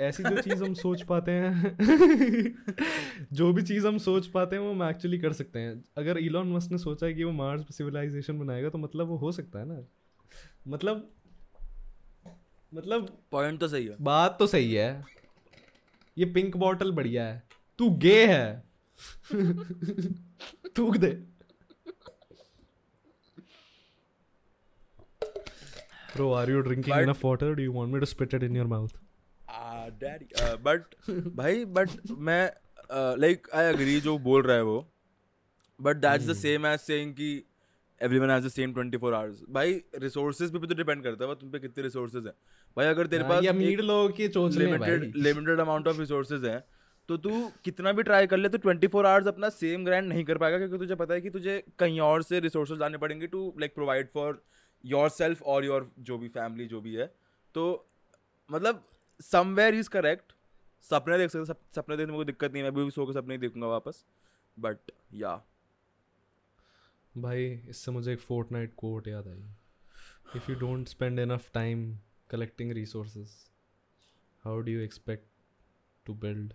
ऐसी जो चीज़ हम सोच पाते हैं [LAUGHS] जो भी चीज़ हम सोच पाते हैं वो हम एक्चुअली कर सकते हैं। अगर इलॉन मस्क ने सोचा है कि वो मार्स पे सिविलाइजेशन बनाएगा तो मतलब वो हो सकता है ना। मतलब मतलब पॉइंट तो सही है। बात तो सही है। ये पिंक बॉटल बढ़िया है। तू गे है। थूक दे Bro, are you drinking But- enough water? Do you want me to spit it in your mouth? Daddy but भाई बट मैं लाइक आई एग्री जो बोल रहा है वो but that's the same as saying कि everyone has the same 24 hours भाई resources पे भी तो डिपेंड करता है तुम पे कितने रिसोर्सेज हैं? भाई अगर तेरे हाँ, पास limited limited amount of resources हैं तो तू कितना भी ट्राई कर ले तो 24 आवर्स अपना सेम ग्राइंड नहीं कर पाएगा, क्योंकि तुझे पता है कि तुझे कहीं और से रिसोर्सेज लाने पड़ेंगे to like provide for yourself और योर जो भी फैमिली जो भी है। तो मतलब समवेयर इज़ करेक्ट सपने देख सकते सपने देखने में कोई दिक्कत नहीं है, मैं भी सो के सपने ही देखूँगा वापस। बट या भाई, इससे मुझे एक फोर्टनाइट कोट याद आई। If you don't spend enough time collecting resources how do you expect to build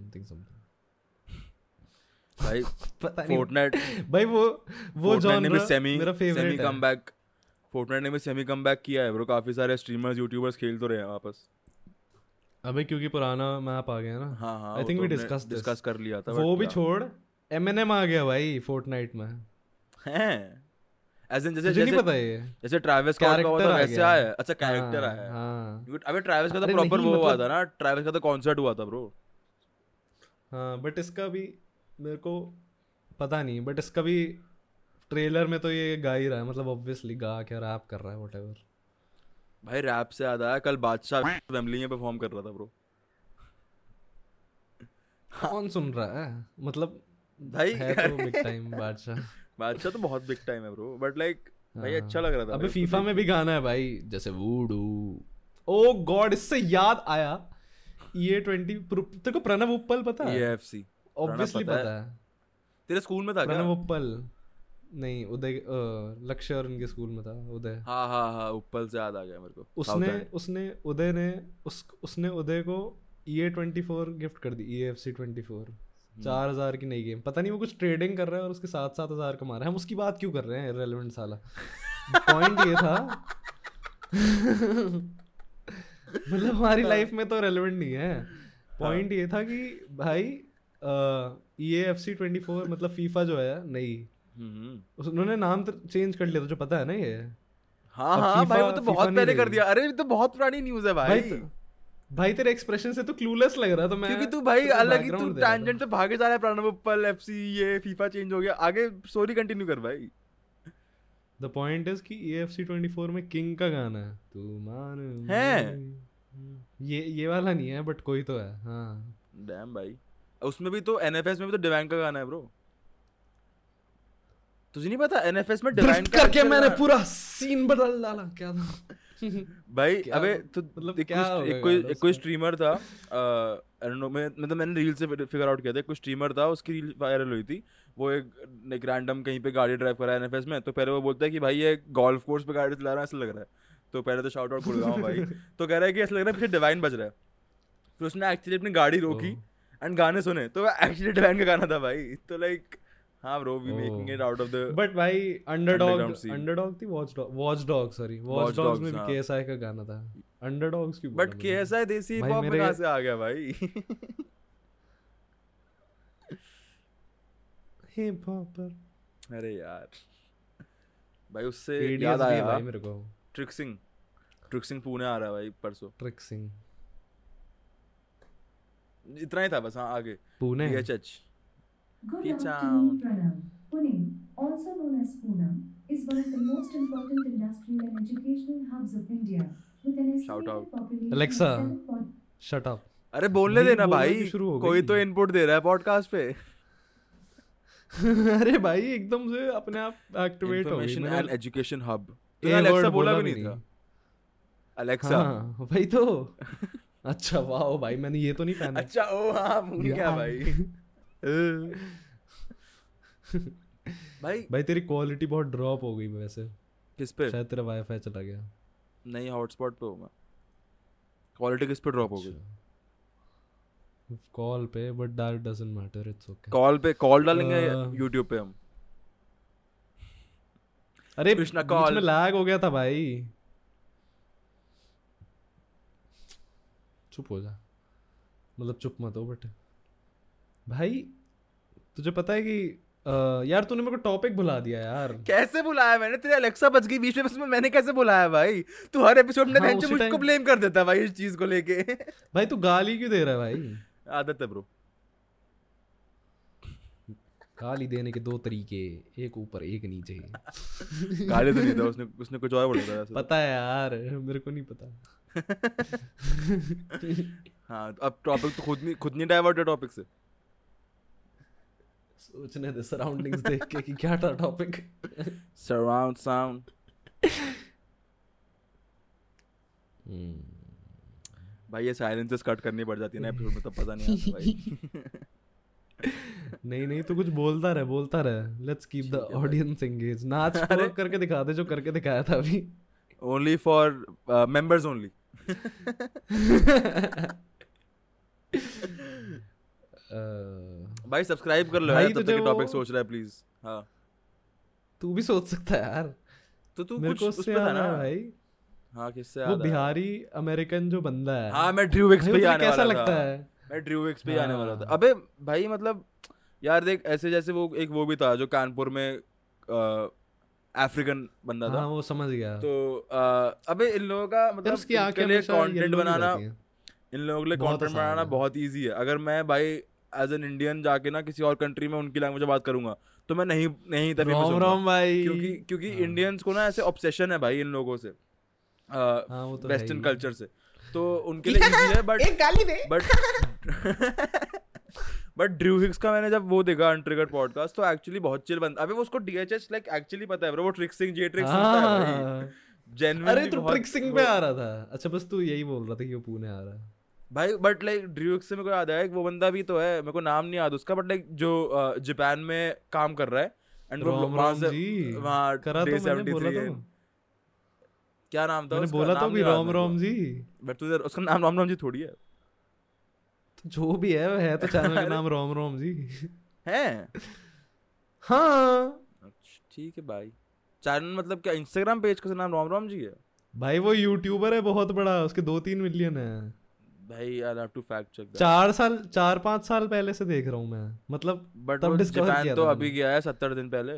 something something भाई [LAUGHS] पता नहीं। फोर्टनाइट भाई वो वो Fortnite ने जॉनर सेमी मेरा फेवरेट है। कम बैक फोर्टनाइट ने भी सेमी कम बैक किया है ब्रो काफ़ी सारे स्ट्रीमर्स यूट्यूबर्स खेल तो रहे हैं वापस अबे क्योंकि पुराना मैप आ गया ना। हाँ हाँ I think we discussed this. Discuss कर लिया था वो भी छोड़। एमएनएम आ गया भाई फोर्टनाइट में। हैं। एज इन जैसे जैसे पता ये? जैसे ट्रैविस स्कॉट का हुआ Character था वैसे आया। अच्छा कैरेक्टर हाँ, आया। है। हाँ अबे ट्रैविस का तो प्रॉपर वो हुआ मतलब- था ना। ट्रैविस का तो कॉन्सर्ट हुआ था ब्रो हाँ बट इसका भी मेरे को पता नहीं बट इसका भी ट्रेलर में तो ये गा ही रहा है मतलब ऑब्वियसली गा क्या रैप कर रहा है वट भाई रैप से याद आया कल बादशाह फैमिली में परफॉर्म कर रहा था ब्रो कौन सुन रहा है? मतलब भाई है तो बिग टाइम बादशाह। [LAUGHS] बादशाह तो बहुत बिग टाइम है ब्रो बट लाइक भाई हाँ। अच्छा लग रहा था अबे फीफा में भी गाना है भाई जैसे वूडू ओ गॉड इससे याद आया ये ट्वेंटी तेरे को प्रणव उप्पल पता है? EAFC ऑब्वियसली पता है। पता है। तेरे स्कूल में था क्या? प्रणव उप्पल। नहीं उदय लक्ष्य और उनके स्कूल में था उदय। हाँ हाँ हाँ उप्पल से याद आ गया मेरे को। उसने उसने उदय ने उस उसने उदय को ई ट्वेंटी फोर गिफ्ट कर दी E F C twenty four. चार हज़ार की नई गेम पता नहीं वो कुछ ट्रेडिंग कर रहा है और उसके साथ सात हज़ार कमा रहा है। हम उसकी बात क्यों कर रहे हैं रेलेवेंट साला? [LAUGHS] पॉइंट ये था। [LAUGHS] मतलब हमारी लाइफ में तो रेलेवेंट नहीं है। पॉइंट ये था कि भाई E F C twenty four मतलब फीफा जो है नई। हम्म। उन्होंने नाम तो चेंज कर लिया तुझे पता है ना ये। हाँ हाँ भाई वो तो बहुत पहले कर दिया। अरे तो बहुत पुरानी न्यूज़ है भाई। भाई तो- तेरे एक्सप्रेशन से तो क्लूलेस लग रहा था मैं क्योंकि तू भाई अलग ही तू टैंजेंट पे भागे जा रहा है प्रणव उप्पल एफसी ये फीफा चेंज हो गया। आगे स्टोरी कंटिन्यू कर भाई। द पॉइंट इज़ कि एएफसी 24 में किंग का गाना है। तू मान है? ये ये वाला नहीं है बट कोई तो है हाँ। डैम भाई। उसमें भी तो एनएफएस में भी तो डिवाइन का गाना है ब्रो तुझे नहीं पता एनएफएस में डिवाइन करके मैंने पूरा सीन बदल डाला क्या था? [LAUGHS] भाई अबे तो मतलब एक क्या कोई- एक कोई कोई स्ट्रीमर था आई डोंट नो मैं मतलब मैंने रील से फिगर आउट किया था कोई स्ट्रीमर था उसकी रील वायरल हुई थी। वो एक एक रैंडम कहीं पे गाड़ी ड्राइव कर रहा है एनएफएस में तो पहले वो बोलता है कि भाई ये गोल्फ कोर्स पे गाड़ी चला रहा है ऐसा लग रहा है। तो पहले तो शाउट आउट गया भाई। [LAUGHS] तो कह रहा है कि ऐसा लग रहा है पीछे डिवाइन बज रहा है। फिर उसने एक्चुअली अपनी गाड़ी रोकी एंड गाने सुने। तो एक्चुअली डिवाइन का गाना था भाई। तो लाइक हाँ bro we making. It out of the but भाई अंडरडॉग अंडरडॉग थी watch dog watch dog sorry watch Watch dogs Dogs, में भी हाँ। KSI का गाना था। अंडरडॉग्स बट के? ऐसा है देसी हिप हॉप में मेरे- से आ गया भाई? हिप हॉपर अरे यार। भाई उससे याद आया भाई मेरे को। ट्रिक्सिंग ट्रिक्सिंग पुणे आ रहा है भाई परसों। ट्रिक्सिंग इतना ही था बस हाँ आगे। Pune? DHH Good Peace afternoon. Pranav. Pune, also known as Poonam, is one of the most important industrial and educational hubs of India, with an Shout out. population Alexa. of 7. Shut up अरे बोलने देना भाई हो कोई तो input दे रहा है podcast पे अरे भाई एकदम से अपने आप एक्टिवेट हो गई एंड एजुकेशन हब तूने अलेक्सा बोला भी नहीं था अलेक्सा हाँ भाई तो अच्छा वाह भाई मैंने ये तो नहीं पहना अच्छा ओ हाँ भूल गया भाई भाई भाई तेरी क्वालिटी बहुत ड्रॉप हो गई वैसे। किस पे? शायद तेरा वाईफाई चला गया। नहीं हॉटस्पॉट पे हूँ मैं। क्वालिटी किस पे ड्रॉप हो अच्छा। गई कॉल पे but that doesn't matter it's okay call पे कॉल डालेंगे यूट्यूब पे हम? अरे कृष्णा बीच call. में लैग हो गया था भाई। चुप हो जा। मतलब चुप मत हो बट भाई तुझे पता है कि अ, यार तूने मेरे को टॉपिक भुला दिया यार। कैसे बुलाया मैंने? तेरे अलेक्सा बच गई बीच में बस में मैंने कैसे बुलाया भाई? तू हर एपिसोड में हाँ, मुझको ब्लेम कर देता भाई इस चीज़ को लेके। भाई तू गाली क्यों दे रहा है भाई? आदत है ब्रो गाली देने के दो तरीके एक ऊपर एक नीचे। गाली तो नहीं था उसने उसने कुछ और बोला था। पता है यार मेरे को नहीं पता। [LAUGHS] हाँ अब टॉपिक तो खुद नहीं खुद नहीं डाइवर्ट है टॉपिक से। सोचने दे सराउंडिंग्स देख के कि क्या था टॉपिक सराउंड साउंड भाई ये साइलेंसेस कट करनी पड़ जाती है ना एपिसोड में तो पता नहीं आता भाई। [LAUGHS] नहीं नहीं तू कुछ बोलता रहे बोलता रहे। Let's keep the. Audience engage नाच [LAUGHS] अरे। करके दिखा दे जो करके दिखाया था अभी। ओनली फॉर मेंबर्स ओनली भाई सब्सक्राइब कर लो यार तब तुझे तक टॉपिक सोच रहा है प्लीज़ हाँ। तू भी सोच सकता है यार। तो तू कुछ उस पे था ना? भाई। हाँ किससे वो बिहारी अमेरिकन जो बंदा है। हाँ मैं ड्रू विक्स पे आने कैसा लगता है? मैं ड्रू विक्स पे आने वाला था। हाँ। अबे भाई मतलब यार देख ऐसे जैसे वो एक वो भी था जो कानपुर में अफ्रीकन बंदा था। हाँ वो समझ गया। तो अबे इन लोगों का मतलब उसकी आँखें कंटेंट बनाना इन लोगों के लिए कंटेंट बनाना बहुत इजी है। अगर मैं भाई एज एन इंडियन जाके ना किसी और कंट्री में उनकी लैंग्वेज में बात करूँगा। तो मैं नहीं नहीं तभी रोम रोम भाई। क्योंकि क्योंकि हाँ। इंडियंस को ना ऐसे ऑब्सेशन है भाई इन लोगों से। हाँ तो वेस्टर्न कल्चर से। तो उनके [LAUGHS] लिए इजी है बट गाली दे। बट बट ड्रू हिक्स का मैंने जब वो देखा अनट्रिगर्ड पॉडकास्ट तो एक्चुअली बहुत चिल बंदा अबे वो उसको डीएचएस लाइक एक्चुअली पता है bro, वो ट्रिक्सिंग जे ट्रिक्स सुनता है भाई। हाँ। अरे तू बहुत- ट्रिक्सिंग पे आ रहा था। अच्छा बस तू यही बोल रहा था कि वो पुणे आ रहा है। भाई बट लाइक ड्रू से मेरे को याद आया वो बंदा भी तो है मेरे को नाम नहीं याद उसका बट लाइक जो जापान में काम कर रहा है एंड वो वहाँ से वहाँ करा तो मैंने बोला तो क्या नाम था मैंने बोला तो याद रोम। रोम जी। बट तुझे उसका नाम रोम रोम जी थोड़ी है। तो जो भी है है तो चैनल का [LAUGHS] नाम रोम रोम जी। है? हाँ। अच्छा, ठीक है भाई चैनल मतलब क्या इंस्टाग्राम पेज का नाम रोम रोम जी है? भाई वो यूट्यूबर है बहुत बड़ा उसके दो तीन मिलियन है। भाई I have to fact check चार साल चार पाँच साल पहले से देख रहा हूँ मैं। मतलब बट तब जापान किया तो अभी गया है सत्तर दिन पहले।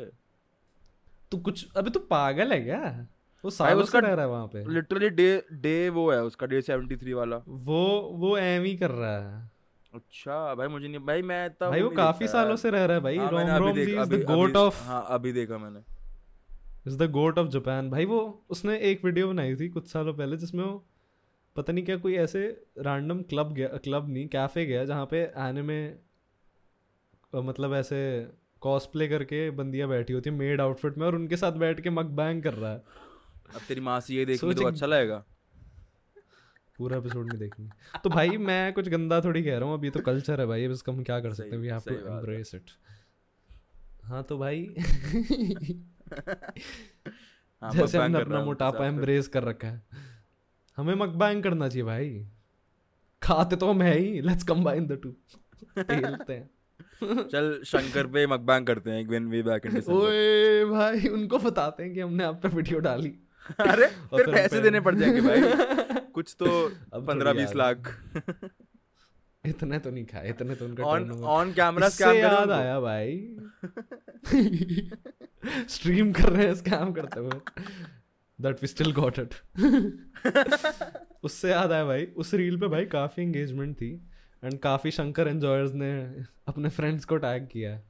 तू कुछ अबे तू पागल है क्या? वो सालों उसका रह रहा है वहाँ पे। लिटरली डे डे वो है उसका डे 73 वाला। वो वो एम ही कर रहा है। अच्छा भाई मुझे नहीं भाई मैं इतना भाई वो काफ़ी सालों से रह रहा है भाई। हाँ, Rom Rom ji is the GOAT of हाँ अभी देखा मैंने। Is the GOAT of Japan भाई वो उसने एक वीडियो बनाई थी कुछ सालों पहले जिसमें वो पता नहीं क्या कोई ऐसे रैंडम क्लब गया क्लब नहीं कैफ़े गया जहाँ पे एनिमे मतलब ऐसे कॉस्प्ले करके बंदियाँ बैठी होती है मेड आउटफिट में और उनके साथ बैठ के मक बैंग कर रहा है। अब तेरी मासी ये देखी तो अच्छा लगेगा। पूरा एपिसोड नहीं देखनी तो भाई [LAUGHS] मैं कुछ गंदा थोड़ी कह रहा हूँ अभी तो कल्चर है भाई अब इसका हम क्या कर सकते हैं? We have to. Embrace it हाँ। तो भाई [LAUGHS] [LAUGHS] हाँ, जैसे हमने अपना मोटापा एम्ब्रेस कर रखा है। हमें मकबैंग करना चाहिए भाई। खाते तो हम है ही लेट्स कंबाइन द टू पेलते हैं। चल शंकर पे मकबैंग करते हैं व्हेन वी बैक इन ओए भाई उनको बताते हैं कि हमने आप पे वीडियो डाली। अरे फिर पैसे देने पड़ जाएँगे भाई। [LAUGHS] कुछ तो पंद्रह बीस। लाख। इतने तो नहीं खाए इतने तो उनका ऑन ऑन कैमरा स्कैम याद आया भाई। [LAUGHS] [LAUGHS] स्ट्रीम कर रहे हैं स्कैम करते हुए। That we still got it उससे याद आया भाई उस रील पे भाई काफ़ी एंगेजमेंट थी एंड काफ़ी शंकर एंजॉयर्स ने अपने फ्रेंड्स को टैग किया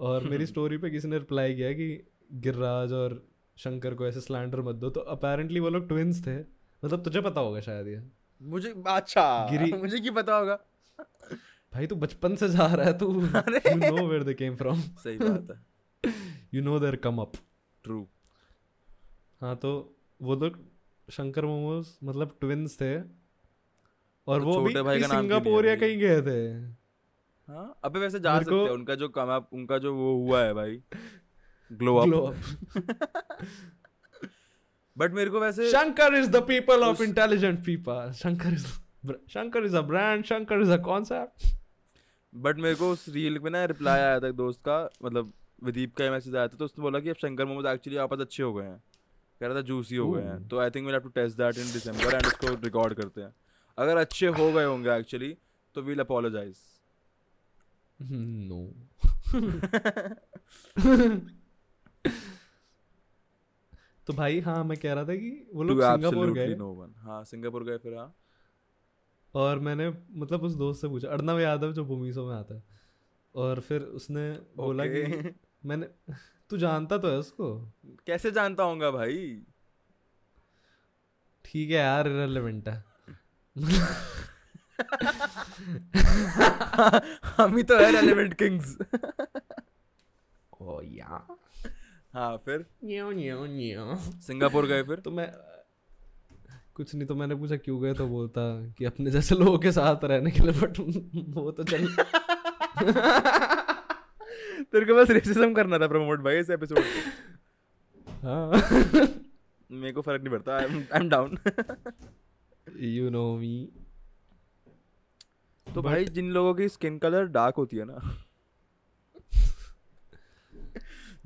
और मेरी [LAUGHS] स्टोरी पे किसी ने रिप्लाई किया कि गिरिराज और शंकर को ऐसे स्लैंडर मत दो। तो अपेरेंटली वो लोग ट्विंस थे। मतलब तुझे पता होगा शायद ये। मुझे अच्छा गिरी- मुझे की पता होगा? भाई तू बचपन से जा रहा है तू you know where they came from सही बात है। You know there come up true हाँ तो वो लोग शंकर मोमोज मतलब ट्विंस थे और तो वो भी छोटे भाई का सिंगापुर या कहीं गए थे हाँ अबे वैसे जा सकते हैं उनका जो कम उनका जो वो हुआ है भाई ग्लो अप बट मेरे को वैसे is the people of उस- intelligent people. Shankar is Shankar is a brand. Shankar is a concept. But मेरे को उस रील पे ना रिप्लाई आया था दोस्त का मतलब विदीप का मैसेज आया था तो उसने बोला कि अब शंकर मोमोज एक्चुअली आपस अच्छे हो गए हैं कह रहा था जूसी हो गए हैं। तो I think we have to test that in December and उसको रिकॉर्ड करते हैं। अगर अच्छे हो गए होंगे एक्चुअली तो वील अपोलोजाइज [LAUGHS] no. [LAUGHS] तो भाई हाँ मैं कह रहा था कि वो लोग सिंगापुर गए। नो वन हाँ सिंगापुर गए फिर हाँ। और मैंने मतलब उस दोस्त से पूछा अर्णव यादव जो भूमिसो में आता है। और फिर उसने बोला कि मैंने तू जानता तो है उसको। कैसे जानता होगा भाई? ठीक है यार इरेलीवेंट है। हम ही तो है रेलेवेंट किंग्स ओ या हाँ फिर? न्यो न्यो न्यो सिंगापुर गए फिर? तो मैं कुछ नहीं तो मैंने पूछा क्यों गए? तो बोलता कि अपने जैसे लोगों के साथ रहने के लिए बट वो तो चल तेरे को बस रेसिज्म करना था प्रमोट भाई इस एपिसोड को हाँ। मेरे को फ़र्क नहीं पड़ता I am down you know me तो भाई जिन लोगों की स्किन कलर डार्क होती है ना।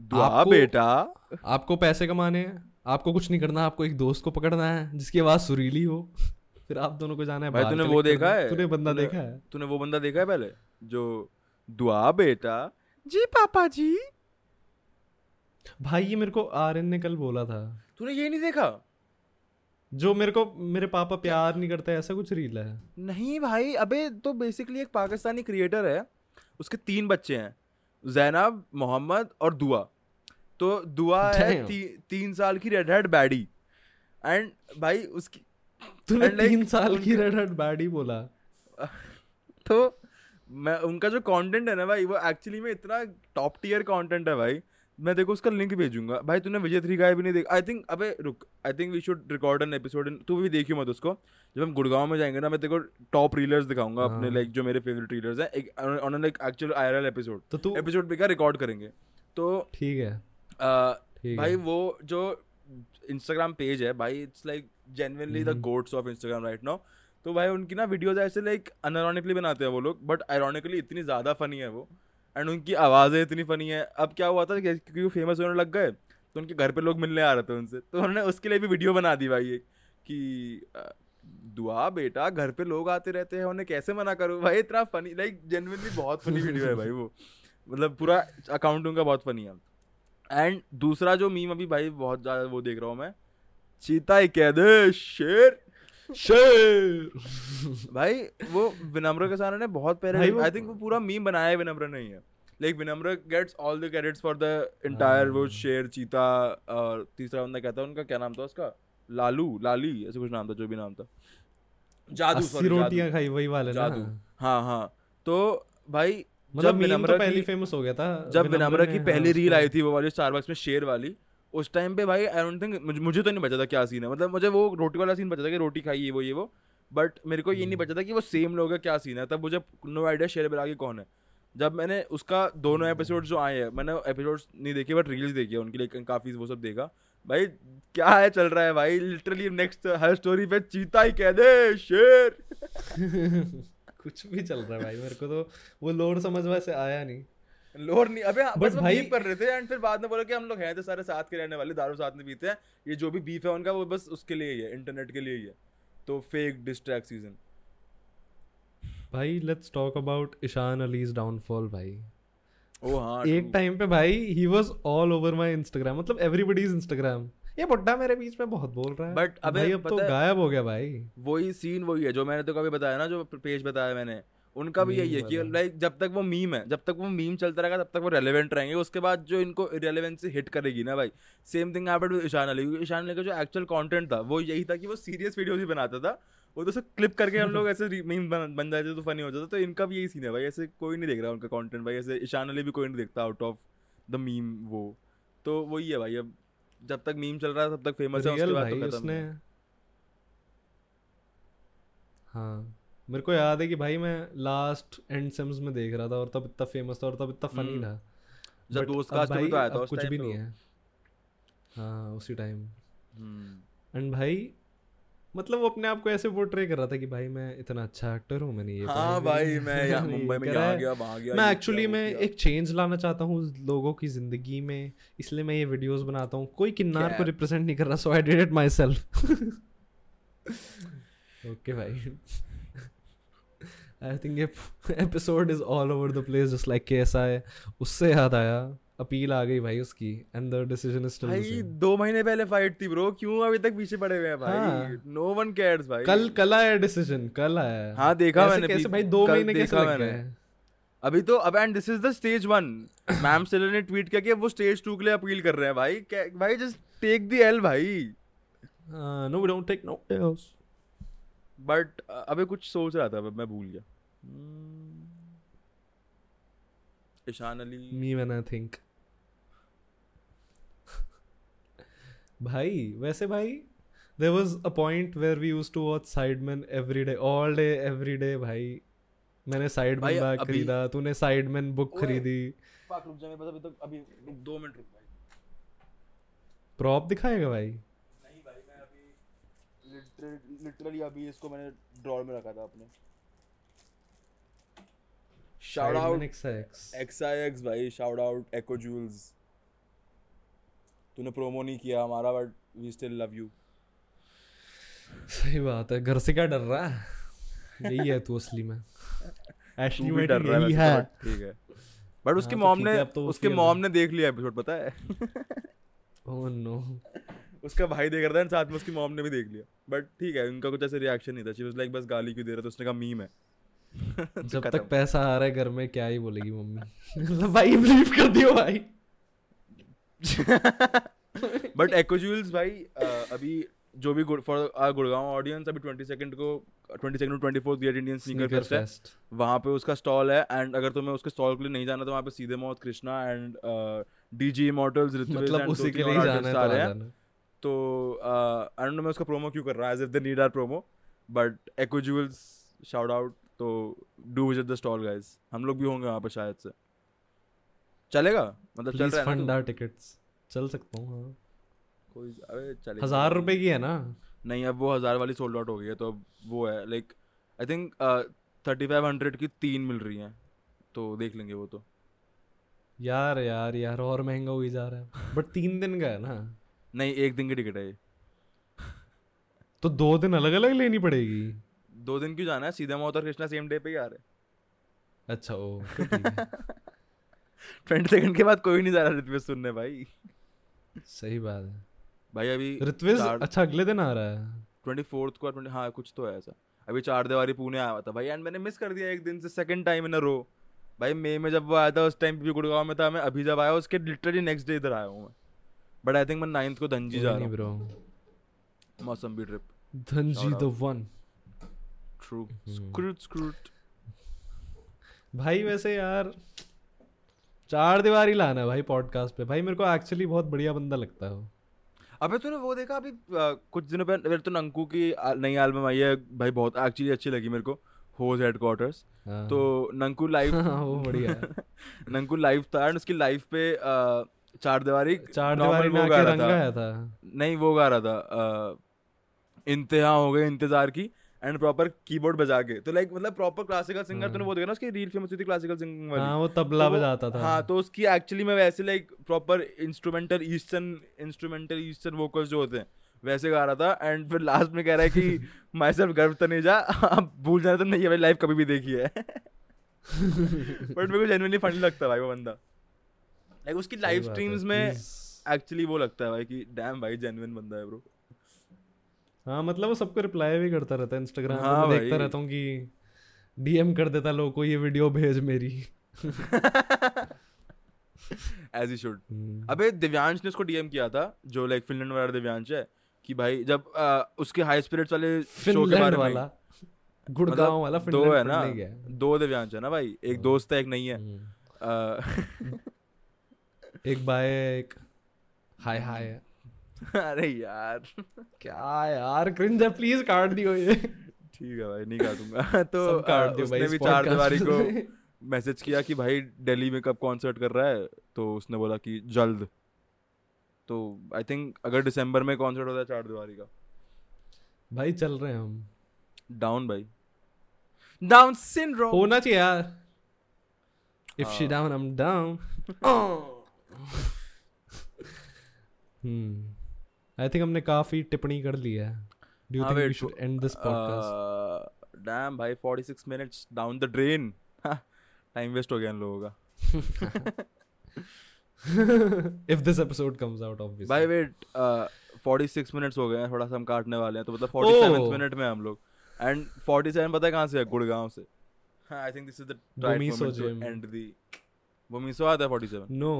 दुआ आपको- बेटा। आपको पैसे कमाने हैं आपको कुछ नहीं करना आपको एक दोस्त को पकड़ना है जिसकी आवाज़ सुरीली हो। फिर आप दोनों को जाना है भाई तूने वो देखा है? तूने बंदा देखा है। तूने वो बंदा देखा है पहले? जो दुआ बेटा जी पापा जी। भाई ये मेरे को आर्यन ने कल बोला था। तूने ये नहीं देखा? जो मेरे को मेरे पापा प्यार नहीं करते ऐसा कुछ रील है? नहीं भाई अबे तो बेसिकली एक पाकिस्तानी क्रिएटर है। उसके तीन बच्चे हैं। जैनब मोहम्मद और दुआ तो दुआ है. ती, तीन साल की रेड हेड बैडी एंड भाई उसकी तूने And like तीन साल की रेड हेड बैड बोला। [LAUGHS] तो मैं उनका जो कंटेंट है ना भाई वो एक्चुअली में इतना टॉप टीयर कंटेंट है भाई। मैं देखो उसका लिंक भेजूँगा। भाई तूने विजय थ्री गाय भी नहीं देखा। आई थिंक अबे रुक I think we should record an episode तू भी देखियो मत उसको। जब हम गुड़गांव में जाएँगे ना मैं देखो टॉप रीलर्स दिखाऊँगा अपने हाँ। लाइक जो मेरे फेवरेट रीलर्स हैं। एक on like actual IRL episode तो तू एपिसोड पे क्या रिकॉर्ड करेंगे? तो ठीक है। भाई वो जो इंस्टाग्राम पेज है भाई it's like genuinely the. GOATs of Instagram right now तो भाई उनकी ना वीडियोज़ ऐसे लाइक अनइरोनिकली बनाते हैं वो लोग बट आयरॉनिकली इतनी ज़्यादा फनी है वो एंड उनकी आवाज़ें इतनी फनी है। अब क्या हुआ था क्योंकि वो फ़ेमस होने लग गए तो उनके घर पे लोग मिलने आ रहे थे उनसे तो उन्होंने उसके लिए भी वीडियो बना दी भाई एक, कि दुआ बेटा, घर पे लोग आते रहते हैं, उन्हें कैसे मना करूँ? भाई इतना फनी लाइक जेनविनली बहुत फनी वीडियो है भाई वो। मतलब पूरा अकाउंट उनका बहुत फनी है। एंड दूसरा जो मीम अभी भाई बहुत ज़्यादा वो देख रहा हूँ मैं, चीता ही कह दे, शेर शेर। भाई वो विनम्र के साथ ने बहुत पहले आई थिंक वो पूरा मीम बनाया है विनम्र नहीं है। Like Vinamra gets all the credits for the entire वो हाँ। शेर चीता और तीसरा बंदा कहता है उनका क्या नाम था उसका? लालू लाली ऐसे कुछ नाम था जो भी नाम था। जादू sorry, रोटियाँ खाई वही वाले जादू। हाँ हाँ। तो भाई मतलब जब विनम्र तो पहले फ़ेमस हो गया था जब विनम्र की हाँ, पहली रील आई थी वो वाली स्टारबक्स में शेर वाली उस टाइम पे भाई आई डोंट थिंक मुझे तो नहीं बचा था क्या सीन है। मतलब मुझे वो रोटी वाला सीन बचा था कि रोटी खाई ये वो ये वो। बट मेरे को ये नहीं बचा था कि वो सेम लोग है क्या सीन है। तब मुझे नो आइडिया शेयर शेर बिरागी कौन है। जब मैंने उसका दोनों एपिसोड जो आए हैं मैंने एपिसोड नहीं देखे बट रील्स देखे उनके लिए काफ़ी वो सब देखा। भाई क्या है चल रहा है भाई लिटरली नेक्स्ट हर स्टोरी पे चीता ही कह दे शेर [LAUGHS] कुछ भी चल रहा है भाई मेरे को तो वो लोड समझ वैसे आया नहीं। लोर नहीं अबे हाँ, बस भाई- कर रहे थे एंड फिर बाद में बोला कि हम लोग हैं तो सारे साथ के रहने वाले दारू साथ में पीते हैं। ये जो भी बीफ है उनका वो बस उसके लिए ही है इंटरनेट के लिए ही है। तो फेक डिस्ट्रैक्ट सीज़न भाई let's talk about Ishan Ali's downfall भाई। ओ हाँ एक टाइम पे भाई he was all over my Instagram मतलब एवरीबॉडीज इंस्टाग्राम ये बुड्ढा मेरे बीच में बहुत बोल रहा है। But अबे अब तो गायब हो गया भाई। वही सीन वही है जो मैंने तो कभी बताया ना जो पेज बताया मैंने। उनका भी यही है कि लाइक जब तक वो मीम है जब तक वो मीम चलता रहेगा तब तक वो रेलिवेंट रहेंगे। उसके बाद जो इनको इरेलीवेंसी हिट करेगी ना भाई same thing happened with Ishan Ali. क्योंकि ईशान अली का जो एक्चुअल कंटेंट था वो यही था कि वो सीरियस वीडियोस ही बनाता था। वो तो सब क्लिप करके हम लोग ऐसे मीम बन, बन जाते तो फनी हो जाता तो इनका भी यही सीन है भाई ऐसे कोई नहीं देख रहा उनका कॉन्टेंट भाई। ऐसे ईशान अली भी कोई नहीं देखता आउट ऑफ़ द मीम वो। तो वही है भाई अब जब तक मीम चल रहा है तब तक फ़ेमस है उसके बाद तो खत्म है। मेरे को याद है कि भाई मैं लास्ट एंड सिम्स में देख रहा था और तब इतना फ़ेमस था और तब इतना फनी हम्म। था। जब दोस्त में भी तो आया था कुछ भी नहीं है। हाँ उसी टाइम हम्म। एंड भाई मतलब वो अपने आप को ऐसे पोर्ट्रे कर रहा था कि भाई मैं इतना अच्छा एक्टर हूँ मैंने ये हाँ भाई मैं [LAUGHS] यहाँ मुंबई में यहाँ गया वहाँ गया मैं एक्चुअली मैं एक चेंज लाना चाहता हूँ लोगों की ज़िंदगी में इसलिए मैं ये वीडियोस बनाता हूँ। कोई किन्नार को रिप्रेजेंट नहीं कर रहा so I did it myself okay भाई। आई थिंक ये episode is all over the place just like कैसा है उससे याद आया अपील आ गई भाई उसकी and the decision is still भाई दो महीने पहले फाइट थी ब्रो क्यों अभी तक पीछे पड़े हुए हैं भाई। नो वन केयर्स भाई। कल कल आया डिसीज़न कल आया। हाँ, देखा मैंने कैसे भाई दो महीने कैसे लग। गए? अभी तो अब and this is the stage one ma'am सिलर ने ट्वीट किया कि वो स्टेज टू के लिए अपील कर रहे हैं भाई। भाई जस्ट टेक द एल भाई। No we don't take no Ls but अबे कुछ सोच रहा था मैं भूल गया. Ishan Ali. Me when I think भाई वैसे भाई there was a point where we used to watch Sidemen every day all day every day भाई। मैंने Sidemen भाई, बैग खरीदा तूने Sidemen बुक खरीदी। फक रुक जा मेरे पास अभी तो अभी रुक दो मिनट रुक भाई। प्रॉप दिखाएगा भाई? नहीं भाई मैं अभी लिटरली अभी इसको मैंने ड्रॉर में रखा था अपने। Shout Sidemen out XX XIX भाई शाउट आउट एको जूल्स तूने प्रोमो नहीं किया हमारा but we still love you सही बात है घर से क्या डर रहा है? यही है तू असली में। [LAUGHS] तू भी में डर रहा है है। तो, ठीक है। बट उसके हाँ, तो मॉम ने तो उसके मॉम ने देख लिया एपिसोड पता है? [LAUGHS] ओह नो उसका भाई देख रहा था साथ में उसकी मॉम ने भी देख लिया। बट ठीक है उनका कुछ ऐसे रिएक्शन नहीं था। शी वाज लाइक बस गाली क्यों दे रहा था उसने कहा मीम है। तो [LAUGHS] जब तक पैसा आ रहा है घर में क्या ही बोलेगी मम्मी? [LAUGHS] मतलब भाई बिलीव कर दियो भाई। [LAUGHS] बट एक्ोजूल्स भाई अभी जो भी फॉर आर गुड़गांव ऑडियंस अभी 22 सेकंड को 22 second twenty fourth great Indian sneaker fest है। वहाँ पे उसका स्टॉल है एंड अगर तुम्हें उसके स्टॉल के लिए नहीं जाना तो वहाँ पे सीधे मौत कृष्णा एंड डीजी इमॉर्टल्स मतलब उसी के लिए जाना है तो आई डोंट नो मैं उसका प्रोमो क्यों कर रहा है as if they need our promo but Echo Jules shout out तो do visit the stall guys हम लोग भी होंगे वहाँ पे शायद से। चलेगा? मतलब चल रहा है ना टिकट्स चल सकता हूँ हाँ। कोई अबे चलेगा। हज़ार रुपए की है ना? नहीं अब वो हज़ार वाली सोल्ड आउट हो गई है तो अब वो है। Like I think thirty five hundred की तीन मिल रही हैं। तो देख लेंगे वो तो। यार यार यार और महँगा हुई जा रहा है। बट तीन दिन का है ना? नहीं एक दिन की टिकट है ये। [LAUGHS] तो दो दिन अलग अलग लेनी पड़ेगी। दो दिन क्यों जाना है? सीधा मौत और कृष्णा सेम डे पे ही आ रहे अच्छा ओ ट्वेंटी सेकंड [LAUGHS] के बाद कोई नहीं जा रहा ऋत्विज सुनने भाई। सही बात है। भाई अभी ऋत्विज अच्छा अगले दिन आ रहा है। ट्वेंटी फोर्थ को ट्वेंटी हाँ कुछ तो है ऐसा। अभी चार दिवारी पुणे आया हुआ था। भाई एंड मैंने मिस कर दिया एक दिन से सेकंड टाइम इन अ रो भाई मई में जब वो आया था उस टाइम भी गुड़गांव में था मैं अभी जब आया उसके लिटरली नेक्स्ट डे इधर आया हूँ मैं। बट आई थिंक मैं नाइन्थ को धनजी जा रहा हूँ। मौसम भी trip Dhanji the one true. स्क्रूट स्क्रूट भाई वैसे यार चार दीवारी लाना भाई पॉडकास्ट पे। भाई मेरे को एक्चुअली बहुत बढ़िया बंदा लगता है अबे तूने वो देखा अभी अ, कुछ दिनों पहले मेरे तो नंकू की नई एल्बम आई है। भाई बहुत एक्चुअली अच्छी लगी मेरे को होज हेडक्वार्टर्स हाँ। तो नंकू लाइव [LAUGHS] वो बढ़िया [LAUGHS] नंकू लाइव था एंड उसकी लाइव पे अ, चार दीवारी चार दीवारी में वो गा रहा था। नहीं वो गा रहा था इंतहा हो गए इंतज़ार की। एंड प्रॉपर कीबोर्ड बजा के। तो लाइक मतलब प्रॉपर क्लासिकल सिंगर तूने वो देखा ना उसकी रील फ़ेमस हुई थी क्लासिकल सिंगिंग वाली? हाँ वो तबला तो बजाता था। हाँ तो उसकी एक्चुअली में वैसे like proper instrumental eastern instrumental eastern vocals जो होते हैं वैसे गा रहा था। एंड फिर लास्ट में कह रहा है कि [LAUGHS] माई सेल्फ गर्व तनेजा आप भूल जाना तो नहीं है भाई लाइफ कभी भी देखी है। [LAUGHS] बट मेरे को जेनुअनली फनी लगता है भाई वो बंदा। लाइक उसकी लाइव स्ट्रीम्स में एक्चुअली वो लगता है भाई कि डैम भाई जेन्युइन बंदा है ब्रो हाँ मतलब वो सबको रिप्लाई भी करता रहता है इंस्टाग्राम हाँ पे। देखता रहता हूँ कि डीएम कर देता लोगों को ये वीडियो भेज मेरी। एज ही शुड अबे दिव्यांश ने उसको डीएम किया था जो लाइक फिनलैंड वाला दिव्यांश है कि भाई जब आ, उसके हाई स्पिरिट्स वाले शो के बारे वाला? गुड़गांव मतलब वाला दो है ना? दो दिव्यांश है ना भाई? एक हाँ। दोस्त है एक नहीं है। हम्म, आ, [LAUGHS] एक बाय एक हाय हाय है। [LAUGHS] अरे यार। क्या यार क्रिंज है प्लीज़ काट दियो ये। ठीक है भाई नहीं काटूँगा। [LAUGHS] तो काट दियो भाई उसने भी चार दीवारी को मैसेज [LAUGHS] किया कि भाई दिल्ली में कब कॉन्सर्ट कर रहा है? तो उसने बोला कि जल्द। तो आई थिंक अगर दिसंबर में कॉन्सर्ट होता है चार दीवारी का। भाई चल रहे हैं हम। डाउन भाई। डाउन सिंड्रोम होना चाहिए यार। If she. Down I am down hmm. I think हमने काफ़ी टिप्पणी कर ली है। Do you think we should end this podcast damn भाई 46 minutes down the drain time waste हो गया इन लोगों का। [LAUGHS] If this episode comes out obviously भाई वेट फोर्टी सिक्स मिनट्स हो गए हैं थोड़ा सा हम काटने वाले हैं तो मतलब फोर्टी सेवन Oh. मिनट में हम लोग। एंड फोर्टी सेवन पता है कहाँ से है? गुड़गांव से। I think this is the Bumiso two and the बुमिसो आता है forty seven no.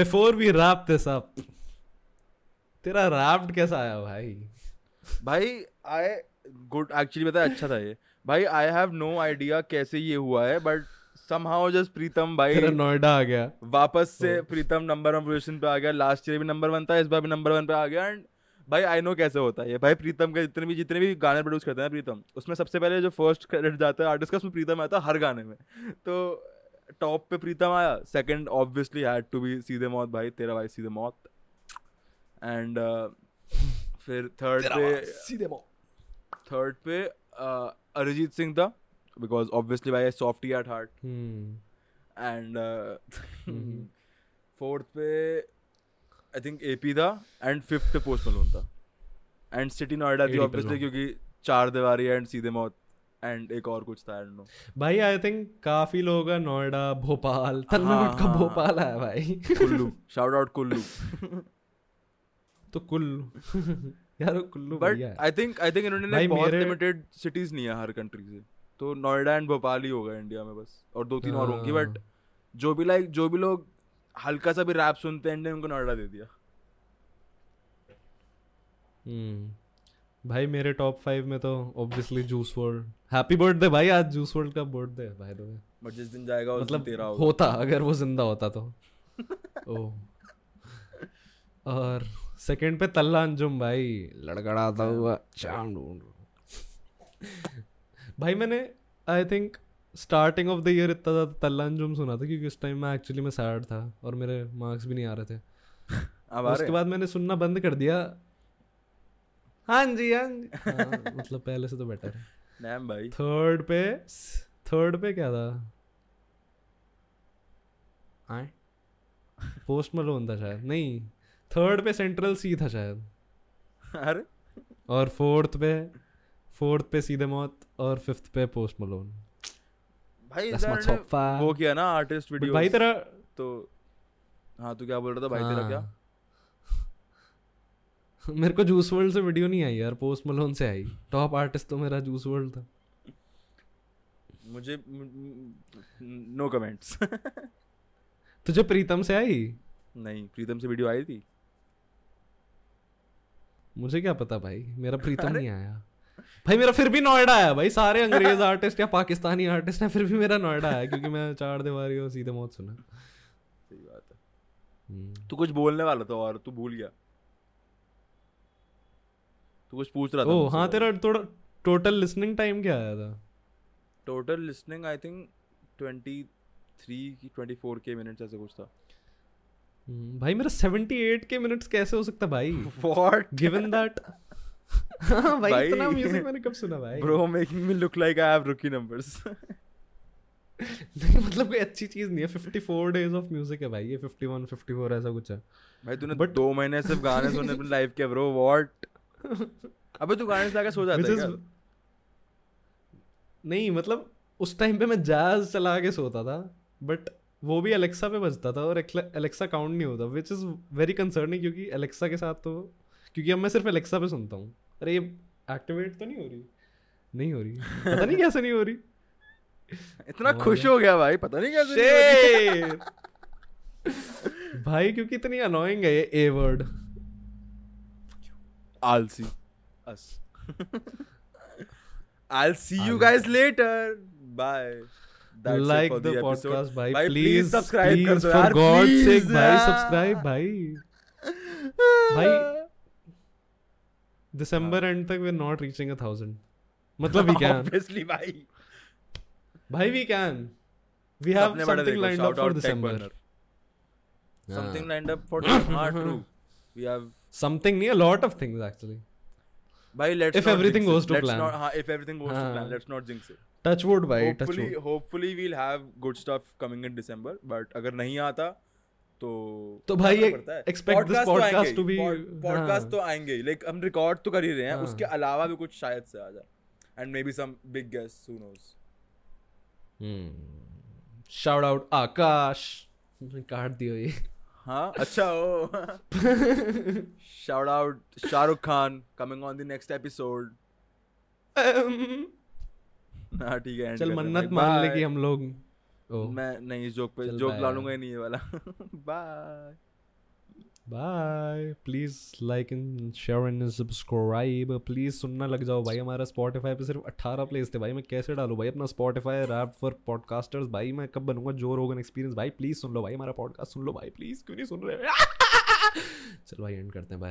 Before we wrap this up तेरा राफ्ट कैसा आया भाई? भाई आई गुड एक्चुअली पता है अच्छा था ये। भाई आई हैव नो आइडिया कैसे ये हुआ है बट समहाउ जस्ट प्रीतम भाई तेरा नोएडा आ गया। वापस से Oh. Pritam number one position पे आ गया। लास्ट ईयर भी नंबर वन था इस बार भी नंबर वन पे आ गया। एंड भाई आई नो कैसे होता है भाई प्रीतम के जितने भी जितने भी गाने प्रोड्यूस करते हैं प्रीतम उसमें सबसे पहले जो फ़र्स्ट क्रेडिट जाता है आर्टिस्ट का उसमें प्रीतम आता है हर गाने में। तो टॉप पे प्रीतम आया। Second obviously had to be Seedhe Maut भाई तेरा भाई सीधे मौत एंड फिर थर्ड पे सीधे थर्ड पे uh, अरिजीत सिंह था बिकॉज़ ऑब्वियसली भाई softie at heart hmm. And. Fourth [LAUGHS] पे आई थिंक एपी था एंड फिफ्थ पे पोस्ट मलोन था. एंड सिटी नोएडा थी ऑब्वियसली क्योंकि चार दीवारी एंड सीधे मौत एंड एक और कुछ था एंड नो भाई आई थिंक काफ़ी लोग नोएडा भोपाल तन्नोट का हाँ। भोपाल है भाई। Kullu [LAUGHS] shout out Kullu. [LAUGHS] तो कुल्लू। यार Kullu but I think I think इन्होंने बहुत लिमिटेड सिटीज़ नहीं है हर कंट्री से। तो नोएडा एंड भोपाल ही होगा इंडिया में बस और दो तीन और होंगी हाँ। बट जो भी लाइक जो भी लोग हल्का सा भी रैप सुनते हैं इंडिया उनको नोएडा दे दिया। हम्म। भाई मेरे टॉप फाइव में तो obviously Juice WRLD happy birthday भाई आज जूस वर्ल्ड का बर्थडे है भाई द बट जिस दिन जाएगा उस मतलब दिन तेरा होगा। होता अगर वो ज़िंदा होता तो। [LAUGHS] ओ और सेकंड पे तल्ला अंजुम भाई। लड़खड़ाता हुआ। चाम ढूंढ भाई मैंने I think starting off the year इतना ज़्यादा तल्ला अंजुम सुना था क्योंकि उस टाइम मैं एक्चुअली में सैड था और मेरे मार्क्स भी नहीं आ रहे थे। [LAUGHS] अब उसके बाद मैंने सुनना बंद कर दिया। हाँ जी हाँ जी। [LAUGHS] हाँ, मतलब पहले से तो बेटर है। नैम भाई। थर्ड पे थर्ड पे क्या था? आए? पोस्ट मलोन था शायद। नहीं। थर्ड पे सेंट्रल सी था शायद। अरे। और फोर्थ पे फोर्थ पे सीधे मौत और फिफ्थ पे पोस्ट मलोन भाई. वो किया ना आर्टिस्ट वीडियो भाई तेरा तो हाँ तू क्या बोल रहा था? भाई तेरा क्या? हाँ। [LAUGHS] मेरे को जूस वर्ल्ड से वीडियो नहीं आई यार पोस्ट मलोन से आई। टॉप आर्टिस्ट तो मेरा जूस वर्ल्ड था। मुझे नो कमेंट्स [LAUGHS] तुझे प्रीतम से आई? नहीं प्रीतम से वीडियो आई थी। मुझे क्या पता भाई? मेरा प्रीतम नहीं आया। भाई मेरा फिर भी नोएडा आया भाई। सारे अंग्रेज़ आर्टिस्ट या पाकिस्तानी आर्टिस्ट हैं फिर भी मेरा नोएडा आया क्योंकि मैं चार दीवारी और सीधे मौत सुना। सही बात है। हम्म। तू कुछ बोलने वाला था और तू भूल गया। तू कुछ पूछ रहा था ओ हाँ तेरा थोड़ा टोटल लिसनिंग टाइम क्या आया था? टोटल लिसनिंग आई थिंक 23 की 24 के मिनट्स ऐसे कुछ था। भाई मेरा 78 के मिनट्स कैसे हो सकता भाई? व्हाट गिवन दैट भाई। इतना म्यूज़िक मैंने कब सुना भाई? Bro making me look like I have rookie numbers नहीं मतलब कोई अच्छी चीज़ नहीं है। 54 डेज़ ऑफ़ म्यूज़िक है भाई ये 51 54 ऐसा कुछ है। भाई तूने But- दो महीने सिर्फ़ गाने सुने अपने लाइफ के ब्रो व्हाट अबे तू गाने आके सो जाता है क्या? नहीं मतलब उस टाइम पे मैं जैज चला के सोता था बट वो भी अलेक्सा पे बजता था और अलेक्सा काउंट नहीं होता विच इज़ वेरी कंसर्निंग क्योंकि अलेक्सा के साथ तो क्योंकि अब मैं सिर्फ़ अलेक्सा पे सुनता हूँ। अरे ये एक्टिवेट तो नहीं हो रही? नहीं हो रही। पता नहीं कैसे नहीं हो रही। इतना खुश हो गया भाई पता नहीं कैसे भाई क्योंकि इतनी अनोइंग है ये ए वर्ड आलसी us. [LAUGHS] I'll see you आलसी। guys later. Bye. That's it like the. Podcast भाई प्लीज़ please subscribe कर दो फॉर यार, गॉड सेक भाई। सब्सक्राइब भाई भाई दिसंबर एंड तक we are not reaching a thousand मतलब वी कैन obviously भाई भाई we can we have something lined up for December Burner. something हाँ। lined up for हाँ true we have समथिंग नहीं a lot of things actually भाई let's If not everything jinx goes it. to let's plan. not हाँ if everything goes to हाँ। plan let's not jinx it touch wood भाई hopefully wood. hopefully we'll have good stuff coming in December but अगर नहीं आता तो तो भाई ये पड़ता है। expect this Podcast तो आएँगे to be- pod- podcast हाँ। तो आएँगे लाइक हम रिकॉर्ड तो कर ही रहे हैं हाँ। उसके अलावा भी कुछ शायद से आ जाए। And maybe some big guest who knows shout out Akash काट दियो ये हाँ अच्छा ओ shout out Shahrukh Khan coming on the next episode [LAUGHS] हाँ ठीक है चल मन्नत मान ले कि हम लोग मैं नहीं इस जोक पे जोक ला लूँगा ही नहीं ये वाला। Bye bye please like and share and subscribe please सुनना लग जाओ भाई हमारा स्पॉटिफाई पे सिर्फ़ 18 प्लेस थे। भाई मैं कैसे डालूं? भाई अपना स्पॉटिफाई रैप फॉर पॉडकास्टर्स भाई मैं कब बनूँगा? जो रोगन एक्सपीरियंस भाई प्लीज़ सुन लो भाई हमारा पॉडकास्ट सुन लो भाई प्लीज़ क्यों नहीं सुन रहे? [LAUGHS] चल भाई एंड करते हैं बाय